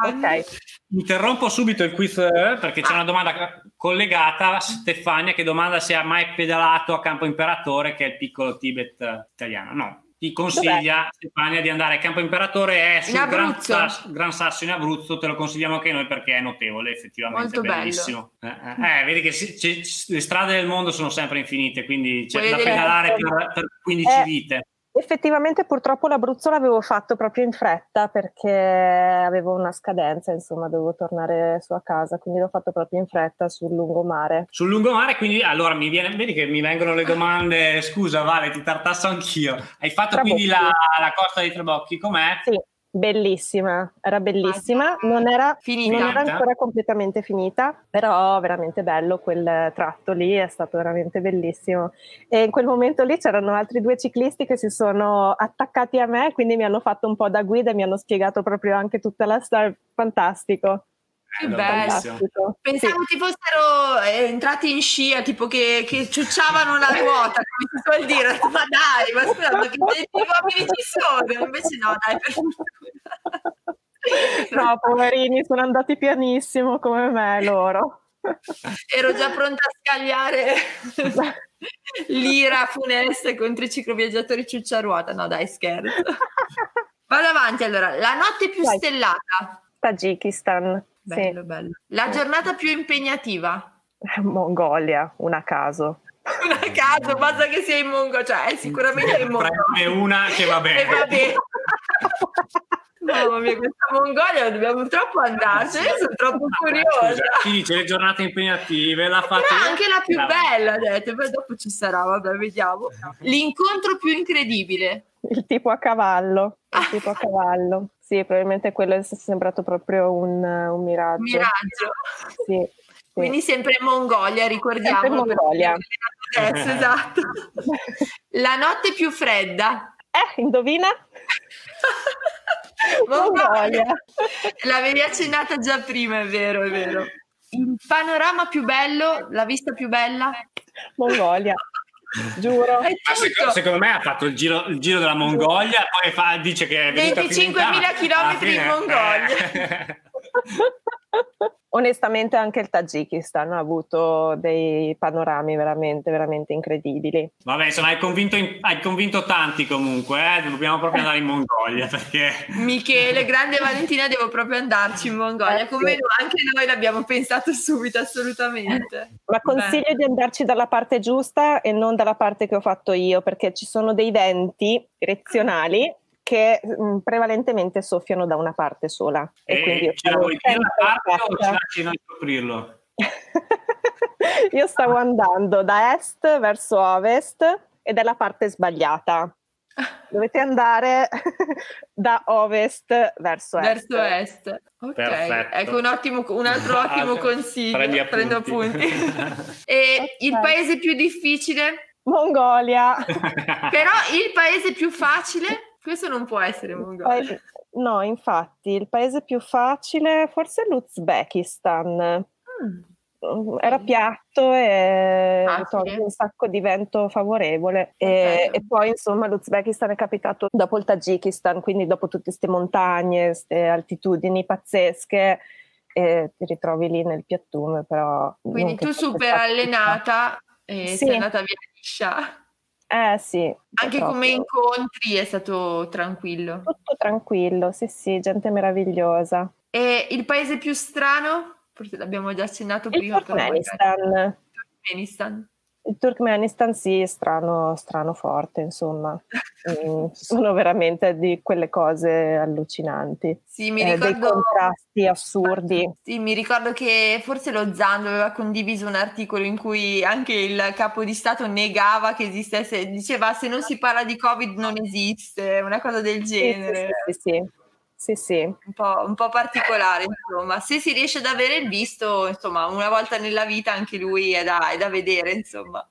okay. Interrompo subito il quiz eh, perché c'è una domanda collegata. Stefania che domanda se ha mai pedalato a Campo Imperatore, che è il piccolo Tibet italiano. No, ti consiglia Dov'è? Stefania di andare a Campo Imperatore è sul Gran, Sass- Gran, Sasso in Abruzzo te lo consigliamo anche noi perché è notevole effettivamente Molto bellissimo. Eh, eh, eh, vedi che si, c- le strade del mondo sono sempre infinite quindi c'è da pedalare per, per 15 eh, vite Effettivamente purtroppo l'Abruzzo l'avevo fatto proprio in fretta perché avevo una scadenza, insomma dovevo tornare su a casa, quindi l'ho fatto proprio in fretta sul lungomare. Sul lungomare, quindi allora mi viene, vedi che mi vengono le domande, scusa Vale, ti tartasso anch'io. Hai fatto Trabocchi. quindi la, la costa dei Trebocchi, com'è? Sì, Bellissima, era bellissima, non era, non era, ancora completamente finita, però veramente bello quel tratto lì, è stato veramente bellissimo. E in quel momento lì c'erano altri due ciclisti che si sono attaccati a me, quindi mi hanno fatto un po' da guida e mi hanno spiegato proprio anche tutta la storia, fantastico. Che bello. Pensavo sì. ti fossero eh, entrati in scia, tipo che, che ciucciavano la ruota, come si suol dire. Ma dai, ma scusa, ma che uomini ci sono? Invece no, dai, per fortuna. No, poverini, sono andati pianissimo come me loro. Ero già pronta a scagliare l'ira funesta contro i cicloviaggiatori ciucciaruota. No, dai, scherzo. Vado avanti allora. La notte più Vai. stellata. Tagikistan. Bello, sì. bello. La giornata più impegnativa. Mongolia, una a caso. Una a caso, basta che sia in Mongolia, cioè è sicuramente in Mongolia. una che va bene. E va bene. Mamma mia, questa Mongolia dobbiamo troppo andarci. Io sono troppo curiosa. Chi dice le giornate impegnative? La fate Però anche la più bella, ha detto. Poi dopo ci sarà, vabbè, vediamo. L'incontro più incredibile. Il tipo a cavallo. Il tipo a cavallo. Sì, probabilmente quello è sembrato proprio un, un miraggio. Miraggio. Sì. Quindi sempre in Mongolia, ricordiamo. Sempre in Mongolia. Adesso, esatto. La notte più fredda. Eh, indovina? Mongolia. L'avevi accennata già prima, è vero, è vero. Il panorama più bello, la vista più bella? Mongolia. Giuro. Secondo, secondo, me ha fatto il giro, il giro della Mongolia, poi fa, dice che è 25.000 km in Mongolia. Onestamente anche il Tagikistan ha avuto dei panorami veramente, veramente incredibili. Vabbè, insomma, hai convinto, hai convinto tanti comunque, eh? dobbiamo proprio andare in Mongolia perché... Michele, grande Valentina, devo proprio andarci in Mongolia, come anche noi l'abbiamo pensato subito, assolutamente. Ma consiglio Beh. di andarci dalla parte giusta e non dalla parte che ho fatto io, perché ci sono dei venti direzionali che mh, mm, prevalentemente soffiano da una parte sola. E, e quindi ce la vuoi dire una parte o ci lasci noi scoprirlo? io stavo andando da est verso ovest ed è la parte sbagliata. Dovete andare da ovest verso est. Verso est. Ok, Perfetto. ecco un, ottimo, un altro ottimo consiglio. Appunti. Prendo appunti. e okay. il paese più difficile? Mongolia. Però il paese più facile? Questo non può essere Mongolia. No, infatti, il paese più facile forse è l'Uzbekistan. Mm. Era piatto e ah, sì. un sacco di vento favorevole. E, e, poi, insomma, l'Uzbekistan è capitato dopo il Tagikistan, quindi dopo tutte queste montagne, queste altitudini pazzesche. E ti ritrovi lì nel piattume, però. Quindi tu super allenata e sì. sei andata via liscia. Eh sì. Anche come incontri è stato tranquillo. Tutto tranquillo, sì sì, gente meravigliosa. E il paese più strano? Forse l'abbiamo già accennato il prima. Turkmenistan. Turkmenistan. Il Turkmenistan sì, strano, strano forte, insomma. mm, sono veramente di quelle cose allucinanti. Sì, mi ricordo... Eh, dei contrasti assurdi. Sì, mi ricordo che forse lo Zando aveva condiviso un articolo in cui anche il capo di Stato negava che esistesse, diceva se non si parla di Covid non esiste, una cosa del genere. Sì, sì, sì. sì. Sì, sì. Un po', un po', particolare, insomma. Se si riesce ad avere il visto, insomma, una volta nella vita anche lui è da, è da vedere, insomma.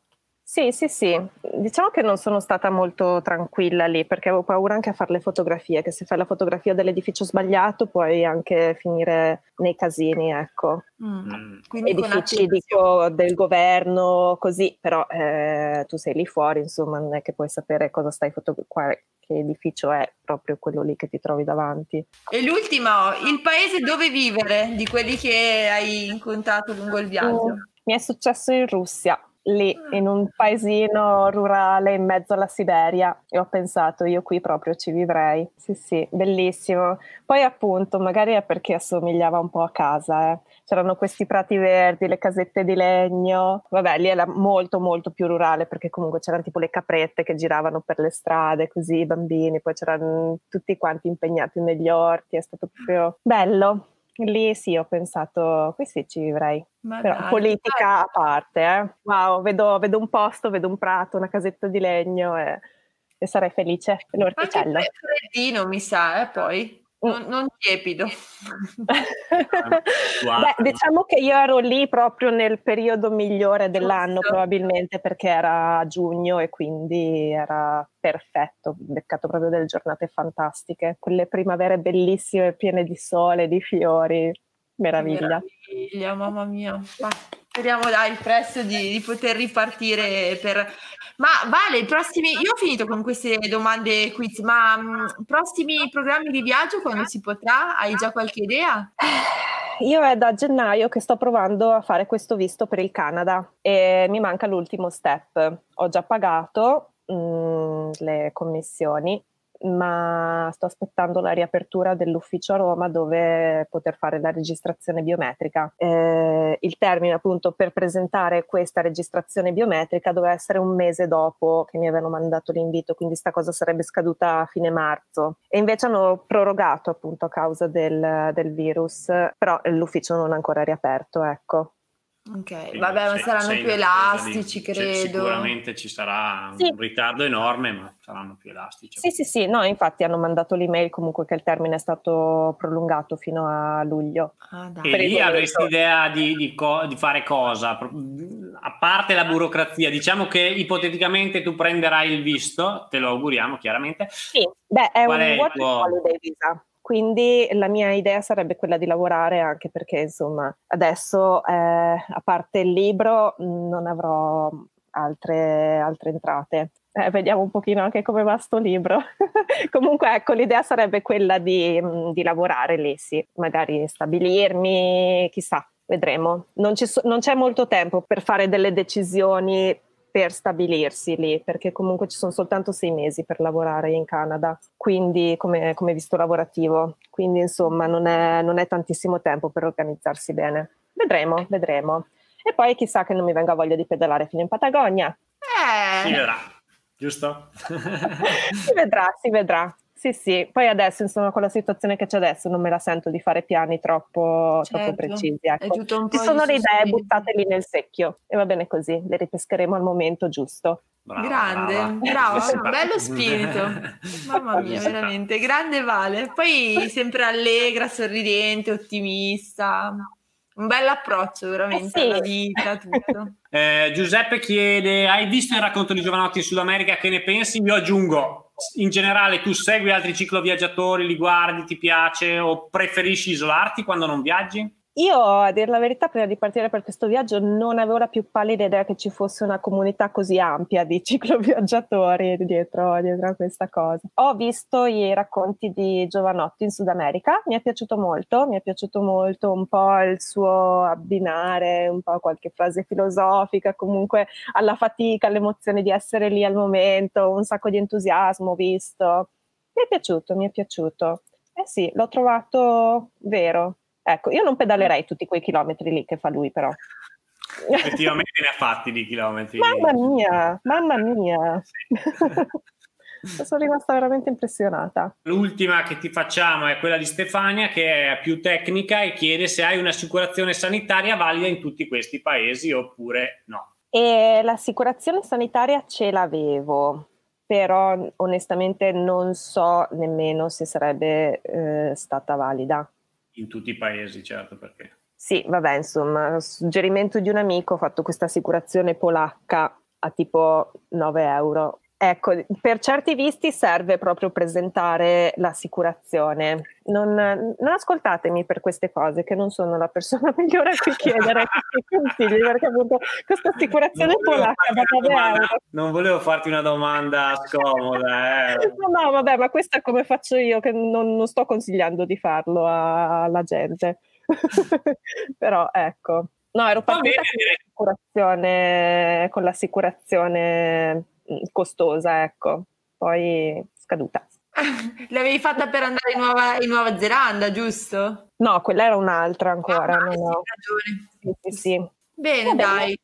Sì, sì, sì. Diciamo che non sono stata molto tranquilla lì perché avevo paura anche a fare le fotografie, che se fai la fotografia dell'edificio sbagliato puoi anche finire nei casini, ecco. Mm. Edifici dico, del governo, così, però eh, tu sei lì fuori, insomma, non è che puoi sapere cosa stai fotografando, che edificio è proprio quello lì che ti trovi davanti. E l'ultimo, il paese dove vivere di quelli che hai incontrato lungo il viaggio? Mm. Mi è successo in Russia lì in un paesino rurale in mezzo alla Siberia e ho pensato io qui proprio ci vivrei. Sì, sì, bellissimo. Poi appunto, magari è perché assomigliava un po' a casa, eh. c'erano questi prati verdi, le casette di legno. Vabbè, lì era molto molto più rurale perché comunque c'erano tipo le caprette che giravano per le strade, così i bambini, poi c'erano tutti quanti impegnati negli orti, è stato proprio bello. Lì sì, ho pensato, qui sì ci vivrei. Ma Però dai, politica dai. a parte, eh. Wow, vedo, vedo, un posto, vedo un prato, una casetta di legno e, e sarei felice. L'orticello. Anche freddino, mi sa, eh, poi. Non, non tiepido. Beh, diciamo che io ero lì proprio nel periodo migliore dell'anno, Giusto. probabilmente perché era giugno e quindi era perfetto, ho beccato proprio delle giornate fantastiche, quelle primavere bellissime, piene di sole, di fiori, meraviglia. Meraviglia, mamma mia. Ma speriamo dai presto di, di poter ripartire per ma Vale, i prossimi, io ho finito con queste domande quiz, ma mh, mm, prossimi programmi di viaggio quando si potrà? Hai già qualche idea? io è da gennaio che sto provando a fare questo visto per il Canada e mi manca l'ultimo step. Ho già pagato mh, mm, le commissioni ma sto aspettando la riapertura dell'ufficio a Roma dove poter fare la registrazione biometrica. Eh, il termine appunto per presentare questa registrazione biometrica doveva essere un mese dopo che mi avevano mandato l'invito, quindi sta cosa sarebbe scaduta a fine marzo e invece hanno prorogato appunto a causa del, del virus, però l'ufficio non è ancora riaperto, ecco. Ok, vabbè, ma saranno più elastici, di, credo. Sicuramente ci sarà sì. un ritardo enorme, ma saranno più elastici. Sì, sì, sì, no, infatti hanno mandato l'email comunque che il termine è stato prolungato fino a luglio. Ah, e lì avresti idea di, di, co- di, fare cosa? A parte la burocrazia, diciamo che ipoteticamente tu prenderai il visto, te lo auguriamo chiaramente. Sì, beh, è Qual un è work tuo... holiday visa. Quindi la mia idea sarebbe quella di lavorare anche perché insomma adesso eh, a parte il libro non avrò altre, altre entrate. Eh, vediamo un pochino anche come va sto libro. Comunque ecco l'idea sarebbe quella di, di, lavorare lì, sì, magari stabilirmi, chissà, vedremo. Non, so, non c'è molto tempo per fare delle decisioni per stabilirsi lì, perché comunque ci sono soltanto sei mesi per lavorare in Canada, quindi come, come visto lavorativo, quindi insomma non è, non è tantissimo tempo per organizzarsi bene. Vedremo, vedremo. E poi chissà che non mi venga voglia di pedalare fino in Patagonia. Eh. Si vedrà, giusto? si vedrà, si vedrà. Sì, sì, poi adesso insomma con la situazione che c'è adesso non me la sento di fare piani troppo, certo. troppo precisi. Ecco. Ci sono le idee buttate lì nel secchio e va bene così, le ripescheremo al momento giusto. Brava, grande, brava. bravo, bello spirito. Mamma mia, veramente, grande Vale. Poi sempre allegra, sorridente, ottimista. Un bel approccio veramente eh sì. alla vita, tutto. Eh, Giuseppe chiede: Hai visto il racconto di Giovanotti in Sud America? Che ne pensi? Io aggiungo: in generale tu segui altri cicloviaggiatori, li guardi, ti piace o preferisci isolarti quando non viaggi? Io, a dire la verità, prima di partire per questo viaggio non avevo la più pallida idea che ci fosse una comunità così ampia di cicloviaggiatori dietro, dietro a questa cosa. Ho visto i racconti di Giovanotti in Sud America, mi è piaciuto molto, mi è piaciuto molto un po' il suo abbinare, un po' qualche frase filosofica, comunque alla fatica, all'emozione di essere lì al momento, un sacco di entusiasmo visto. Mi è piaciuto, mi è piaciuto. Eh sì, l'ho trovato vero, Ecco, io non pedalerei tutti quei chilometri lì che fa lui, però. Effettivamente ne ha fatti di chilometri. Mamma mia, mamma mia. Sì. Sono rimasta veramente impressionata. L'ultima che ti facciamo è quella di Stefania, che è più tecnica e chiede se hai un'assicurazione sanitaria valida in tutti questi paesi oppure no. E l'assicurazione sanitaria ce l'avevo, però onestamente non so nemmeno se sarebbe eh, stata valida in tutti i paesi, certo, perché... Sì, vabbè, insomma, suggerimento di un amico ho fatto questa assicurazione polacca a tipo 9 euro. Ecco, per certi visti serve proprio presentare l'assicurazione. Non, non, ascoltatemi per queste cose, che non sono la persona migliore a cui chiedere consigli, perché appunto questa assicurazione polacca da 9 euro. Non volevo farti una domanda scomoda. Eh. No, no, vabbè, ma questo è come faccio io, che non, non sto consigliando di farlo a, alla gente. Però ecco. No, ero partita con l'assicurazione, con l'assicurazione costosa, ecco. Poi scaduta. L'avevi fatta per andare in Nuova, in Nuova, Zelanda, giusto? No, quella era un'altra ancora. Ah, no, no. Sì, sì, sì. Bene, dai.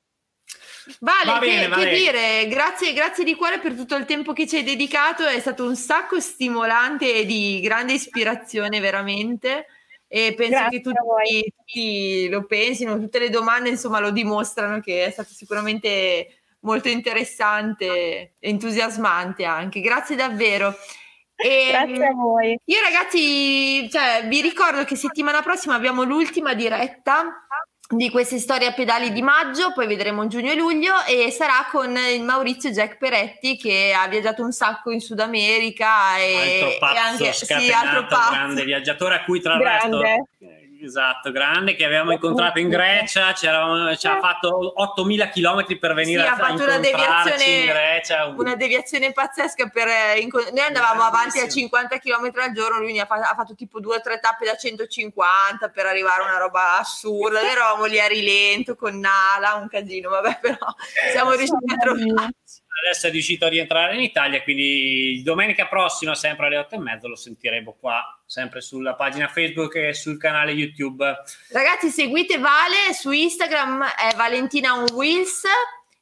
Vale, va bene, che, che dire, grazie, grazie di cuore per tutto il tempo che ci hai dedicato, è stato un sacco stimolante e di grande ispirazione veramente e penso grazie che tutti, tutti, lo pensino, tutte le domande insomma lo dimostrano che è stato sicuramente molto interessante e entusiasmante anche. Grazie davvero. E, Grazie a voi. Io ragazzi, cioè, vi ricordo che settimana prossima abbiamo l'ultima diretta di queste storie a pedali di maggio, poi vedremo giugno e luglio e sarà con il Maurizio Jack Peretti che ha viaggiato un sacco in Sud America e, altro pazzo, e anche sì, altro pazzo. grande viaggiatore a cui tra l'altro Esatto, grande, che avevamo incontrato in Grecia, ci ha fatto 8.000 km per venire sì, a, ha fatto una deviazione, in Grecia. Una deviazione pazzesca per... Eh, noi andavamo avanti a 50 km al giorno, lui ha fatto, ha fatto tipo due o tre tappe da 150 per arrivare a una roba assurda, noi eravamo lì a rilento con Nala, un casino, vabbè però siamo riusciti a trovarci adesso è riuscito a rientrare in Italia, quindi domenica prossima, sempre alle 8 e mezzo, lo sentiremo qua, sempre sulla pagina Facebook e sul canale YouTube. Ragazzi, seguite Vale su Instagram, è Valentina on Wheels.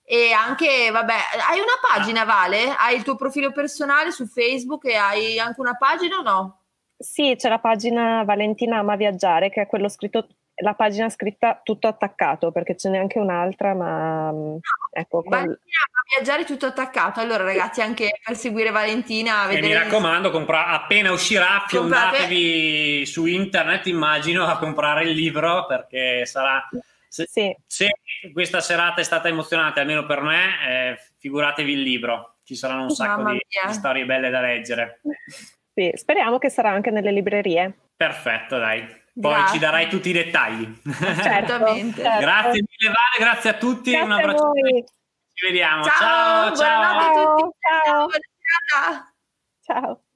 E anche, vabbè, hai una pagina, Vale? Hai il tuo profilo personale su Facebook e hai anche una pagina o no? Sì, c'è la pagina Valentina Ama Viaggiare, che è quello scritto la pagina scritta tutto attaccato perché ce n'è anche un'altra ma no, ecco Valentina a viaggiare tutto attaccato. Allora ragazzi anche per seguire Valentina vedere... mi raccomando compra... appena uscirà fiondatevi su internet immagino a comprare il libro perché sarà se, sì. se questa serata è stata emozionante almeno per me eh, figuratevi il libro. Ci saranno un sacco di, di storie belle da leggere. Sì, speriamo che sarà anche nelle librerie. Perfetto dai poi grazie. ci darai tutti i dettagli. Certamente. certo. Grazie mille Vale, grazie a tutti. Grazie un abbraccio. Ci vediamo. Ciao, ciao. ciao. Buonanotte a tutti. Ciao. Ciao. ciao.